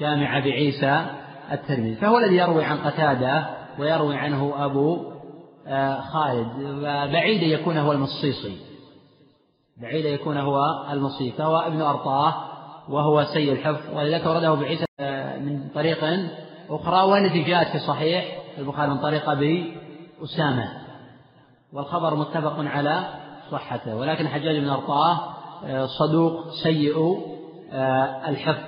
جامعة بعيسى الترمذي فهو الذي يروي عن قتادة ويروي عنه أبو آه، خالد. بعيد يكون هو المصيصي. بعيد يكون هو المصيصي. فهو ابن أرطاه وهو سيء الحفظ ولذلك ورده بعيسى آه، من طريق أخرى والتي جاءت في صحيح البخاري من طريق أبي أسامة. والخبر متفق على صحته. ولكن حجاج بن أرطاه صدوق سيء الحفظ.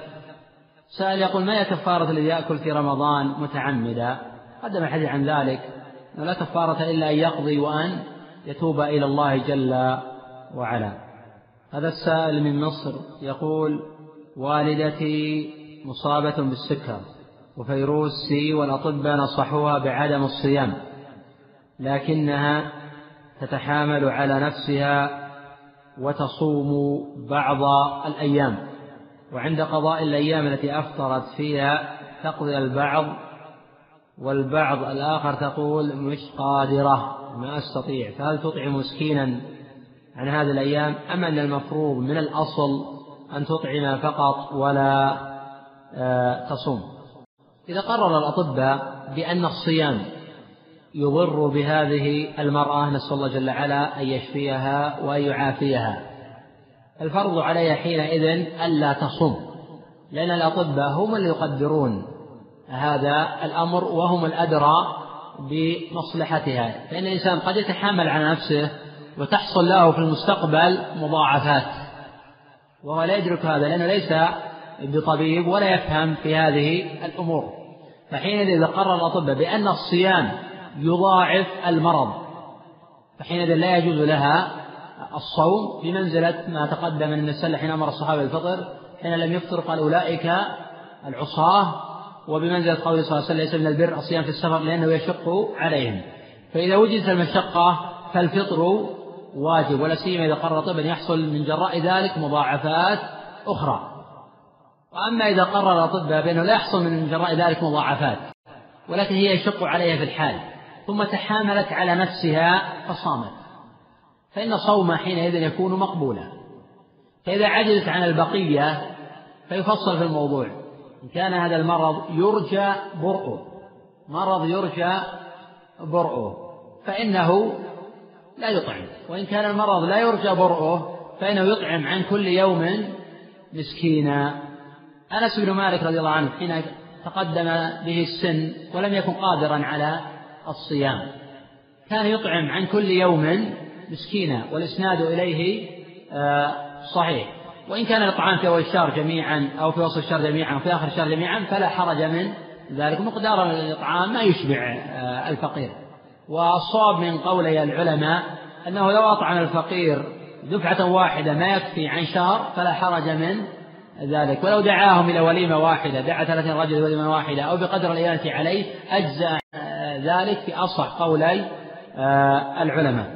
سائل يقول ما هي كفارة الذي يأكل في رمضان متعمدا؟ قدم الحديث عن ذلك. لا كفارة إلا أن يقضي وأن يتوب إلى الله جل وعلا. هذا السائل من مصر يقول والدتي مصابة بالسكر وفيروس سي والأطباء نصحوها بعدم الصيام لكنها تتحامل على نفسها وتصوم بعض الأيام. وعند قضاء الأيام التي أفطرت فيها تقضي البعض والبعض الآخر تقول مش قادرة ما أستطيع. فهل تطعم مسكينا عن هذه الأيام؟ أم أن المفروض من الأصل أن تطعم فقط ولا آه، تصوم؟ إذا قرر الأطباء بأن الصيام يضر بهذه المرأة نسأل الله جل وعلا أن يشفيها وأن يعافيها. الفرض عليها حينئذ ألا تصوم. لأن الأطباء هم اللي يقدرون هذا الأمر وهم الأدرى بمصلحتها. فإن الإنسان قد يتحمل على نفسه وتحصل له في المستقبل مضاعفات. وهو لا يدرك هذا لأنه ليس بطبيب ولا يفهم في هذه الأمور. فحينئذ إذا قرر الأطباء بأن الصيام يضاعف المرض. فحينئذ لا يجوز لها الصوم بمنزلة ما تقدم من السلة حين أمر الصحابة بالفطر حين لم يفطر قال أولئك العصاة وبمنزلة قوله صلى الله عليه وسلم ليس من البر الصيام في السفر لأنه يشق عليهم. فإذا وجدت المشقة فالفطر واجب ولا سيما إذا قرر طبعا يحصل من جراء ذلك مضاعفات أخرى. وأما إذا قرر الأطباء بأنه لا يحصل من جراء ذلك مضاعفات ولكن هي يشق عليها في الحال. ثم تحاملت على نفسها فصامت. فإن صومها حينئذ يكون مقبولا. فإذا عجزت عن البقية فيفصل في الموضوع. إن كان هذا المرض يرجى برؤه. مرض يرجى برؤه. فإنه لا يطعم. وإن كان المرض لا يرجى برؤه فإنه يطعم عن كل يوم مسكينا. أنس بن مالك رضي الله عنه حين تقدم به السن ولم يكن قادرا على الصيام. كان يطعم عن كل يوم مسكينا والإسناد إليه آه، صحيح. وإن كان الإطعام في أول الشهر جميعا أو في وسط الشهر جميعا أو في آخر الشهر جميعا فلا حرج من ذلك. مقدار الإطعام ما يشبع آه، الفقير. والصواب من قولي العلماء أنه لو أطعم الفقير دفعة واحدة ما يكفي عن شهر فلا حرج من ذلك. ولو دعاهم إلى وليمة واحدة دعا ثلاثين رجل وليمة واحدة أو بقدر الإيانة عليه أجزى ذلك في أصح قولي آه، العلماء.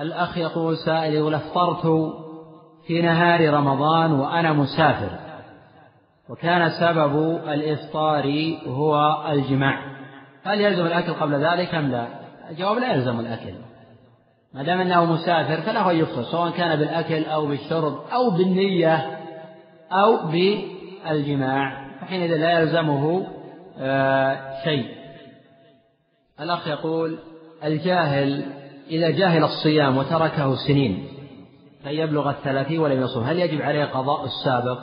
الأخ يقول سائل يقول أفطرت في نهار رمضان وأنا مسافر وكان سبب الإفطار هو الجماع. هل يلزم الأكل قبل ذلك أم لا؟ الجواب لا يلزم الأكل. ما دام أنه مسافر فله أن يفطر سواء كان بالأكل أو بالشرب أو بالنية أو بالجماع. فحينئذ لا يلزمه آه، شيء. الأخ يقول الجاهل إذا جاهل الصيام وتركه سنين فيبلغ الثلاثين ولم يصوم هل يجب عليه قضاء السابق؟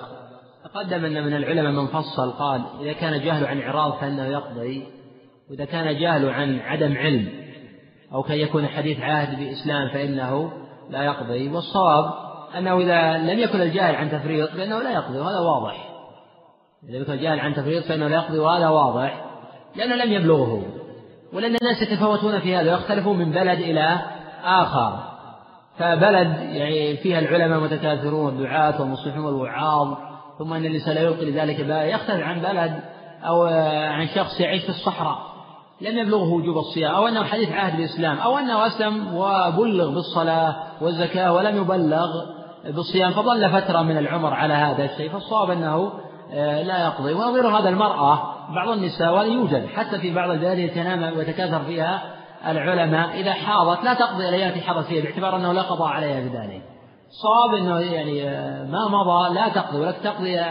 تقدم أن من العلماء من فصل قال إذا كان جاهل عن إعراض فإنه يقضي وإذا كان جاهل عن عدم علم أو كان يكون حديث عهد بإسلام فإنه لا يقضي والصواب أنه إذا لم يكن الجاهل عن تفريط فإنه لا يقضي وهذا واضح. إذا كان الجاهل عن تفريط فإنه لا يقضي وهذا واضح لأنه لم يبلغه. ولأن الناس يتفاوتون في هذا ويختلفون من بلد إلى آخر. فبلد يعني فيها العلماء متكاثرون والدعاة والمصلحون والوعاظ ثم أن الإنسان لا يلقي لذلك يختلف عن بلد أو عن شخص يعيش في الصحراء. لم يبلغه وجوب الصيام أو أنه حديث عهد بالإسلام أو أنه أسلم وبلغ بالصلاة والزكاة ولم يبلغ بالصيام فظل فترة من العمر على هذا الشيء فالصواب أنه لا يقضي. ونظير هذا المرأة بعض النساء وهذا يوجد حتى في بعض البلاد تنام ويتكاثر فيها العلماء إذا حاضت لا تقضي الأيام التي حضت فيها باعتبار أنه لا قضاء عليها بذلك. صواب أنه يعني آه، ما مضى لا تقضي ولكن تقضي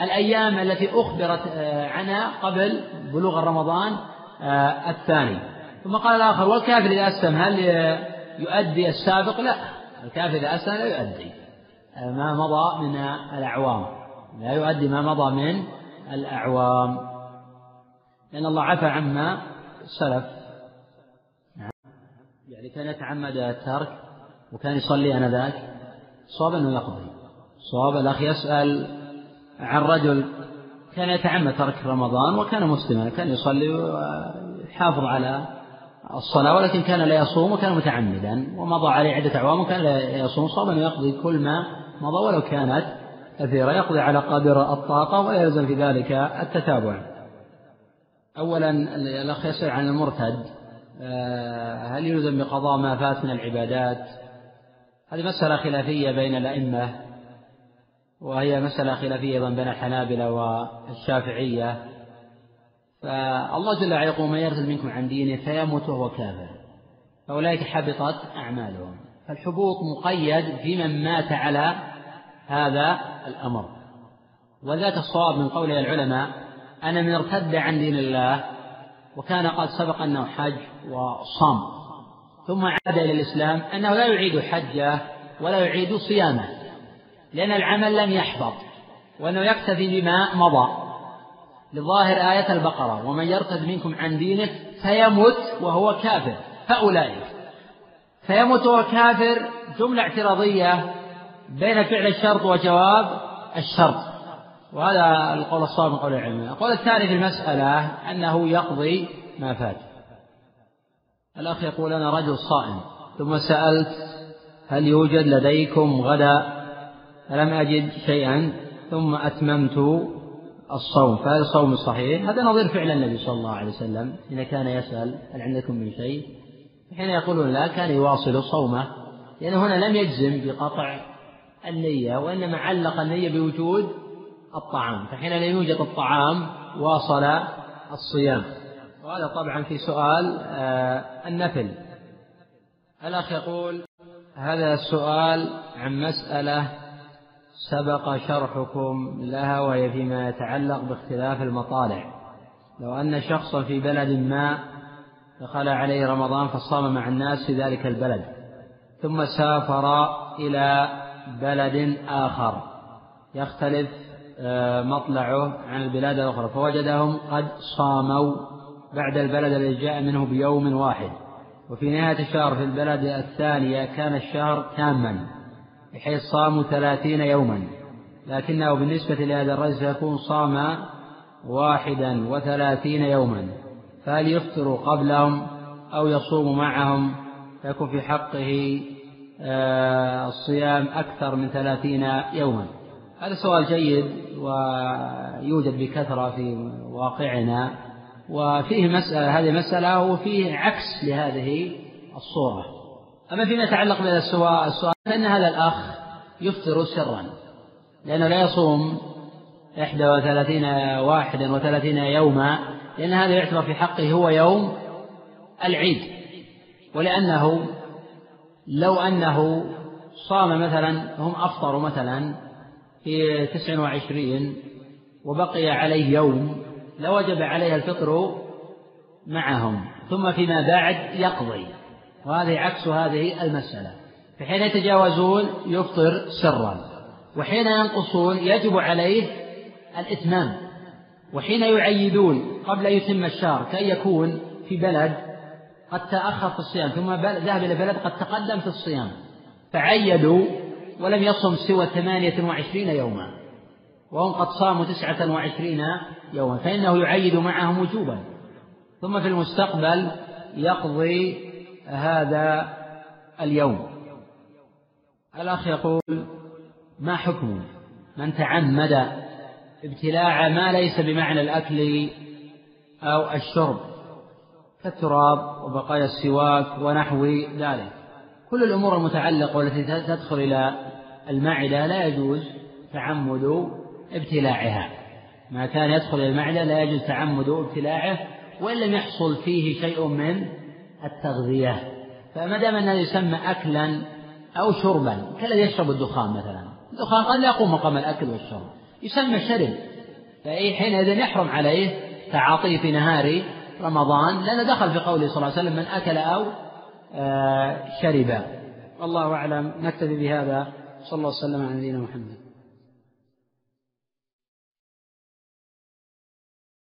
الأيام التي أخبرت آه، عنها قبل بلوغ رمضان الثاني. ثم قال الآخر والكافر إذا أسلم هل يؤدي السابق؟ لا. الكافر إذا أسلم لا يؤدي. ما مضى من الأعوام. لا يؤدي ما مضى من الأعوام. لأن الله عفى عما سلف. يعني كان يتعمد الترك وكان يصلي آنذاك. صواب أنه يقضي. صواب الأخ يسأل عن رجل كان يتعمد ترك رمضان وكان مسلما كان يصلي ويحافظ على الصلاة ولكن كان لا يصوم وكان متعمدا ومضى عليه عدة أعوام وكان لا يصوم. صوما ويقضي كل ما مضى ولو كانت كثيرة يقضي على قدر الطاقة ولا يلزم في ذلك التتابع. أولا الأخ يسأل عن المرتد. آه، هل يلزم بقضاء ما فات من العبادات؟ هذه مسألة خلافية بين الأئمة وهي مسألة خلافية أيضا بين الحنابلة والشافعية. فالله جل وعلا يقول من يرتد منكم عن دينه فيموت وهو كافر. فأولئك حبطت أعمالهم. فالحبوط مقيد في من مات على هذا الأمر. وذات الصواب من قول العلماء أن من ارتد عن دين الله وكان قد سبق أنه حج وصام. ثم عاد إلى الإسلام أنه لا يعيد حجه ولا يعيد صيامه لأن العمل لم يحبط وأنه يكتفي بما مضى. لظاهر آية البقرة ومن يرتد منكم عن دينه فيمت وهو كافر. فأولئك فيمت وهو كافر جملة اعتراضية بين فعل الشرط وجواب الشرط. وهذا القول الصواب من قول العلم القول الثاني في المسألة أنه يقضي ما فات. الأخ يقول أنا رجل صائم ثم سألت هل يوجد لديكم غدا؟ فلم أجد شيئا ثم أتممت الصوم. فهذا الصوم الصحيح هذا نظير فعل النبي صلى الله عليه وسلم. حين كان يسأل هل عندكم من شيء؟ حين يقولون لا كان يواصل صومه. لأنه هنا لم يجزم بقطع النية وإنما علق النية بوجود الطعام. فحين لا يوجد الطعام واصل الصيام. وهذا طبعا في سؤال آه، النفل. الأخ يقول هذا السؤال عن مسألة سبق شرحكم لها وهي فيما يتعلق باختلاف المطالع. لو أن شخصا في بلد ما دخل عليه رمضان فصام مع الناس في ذلك البلد ثم سافر إلى بلد آخر. يختلف آه، مطلعه عن البلاد الأخرى. فوجدهم قد صاموا بعد البلد الذي جاء منه بيوم واحد. وفي نهاية الشهر في البلد الثانية كان الشهر تاما بحيث صاموا ثلاثين يوما. لكنه بالنسبة لهذا الرجل سيكون صام واحدا وثلاثين يوما. فهل يفطر قبلهم أو يصوم معهم؟ فيكون في حقه الصيام أكثر من ثلاثين يوما. هذا سؤال جيد ويوجد بكثرة في واقعنا وفيه مسألة هذه مسألة وفيه عكس لهذه الصورة. أما فيما يتعلق بهذا السؤال فإن هذا الأخ يفطر سرا لأنه لا يصوم إحدى وثلاثين واحدا وثلاثين يوما لأن هذا يعتبر في حقه هو يوم العيد ولأنه لو أنه صام مثلا هم أفطروا مثلا في تسع وعشرين وبقي عليه يوم لوجب عليه الفطر معهم ثم فيما بعد يقضي. وهذه عكس هذه المسألة. فحين يتجاوزون يفطر سرا وحين ينقصون يجب عليه الإتمام. وحين يعيدون قبل أن يتم الشهر كأن يكون في بلد قد تأخر في الصيام ثم ذهب إلى بلد قد تقدم في الصيام. فعيدوا ولم يصم سوى ثمانية وعشرين يوما وهم قد صاموا تسعة وعشرين يوما فإنه يعيد معهم وجوبا. ثم في المستقبل يقضي هذا اليوم. الأخ يقول ما حكم من تعمد ابتلاع ما ليس بمعنى الأكل أو الشرب؟ كالتراب وبقايا السواك ونحو ذلك. كل الأمور المتعلقة والتي تدخل إلى المعدة لا يجوز تعمد ابتلاعها. ما كان يدخل إلى المعدة لا يجوز تعمد ابتلاعه وإن لم يحصل فيه شيء من التغذية. فما دام أنه يسمى أكلا أو شربا كالذي يشرب الدخان مثلا. الدخان قد لا يقوم مقام الأكل والشرب. يسمى شرب. فأي حينئذ يحرم عليه تعاطيه في نهار رمضان لأن دخل في قوله صلى الله عليه وسلم من أكل أو آه، شرب. والله أعلم. نكتفي بهذا. صلى الله وسلم على نبينا محمد.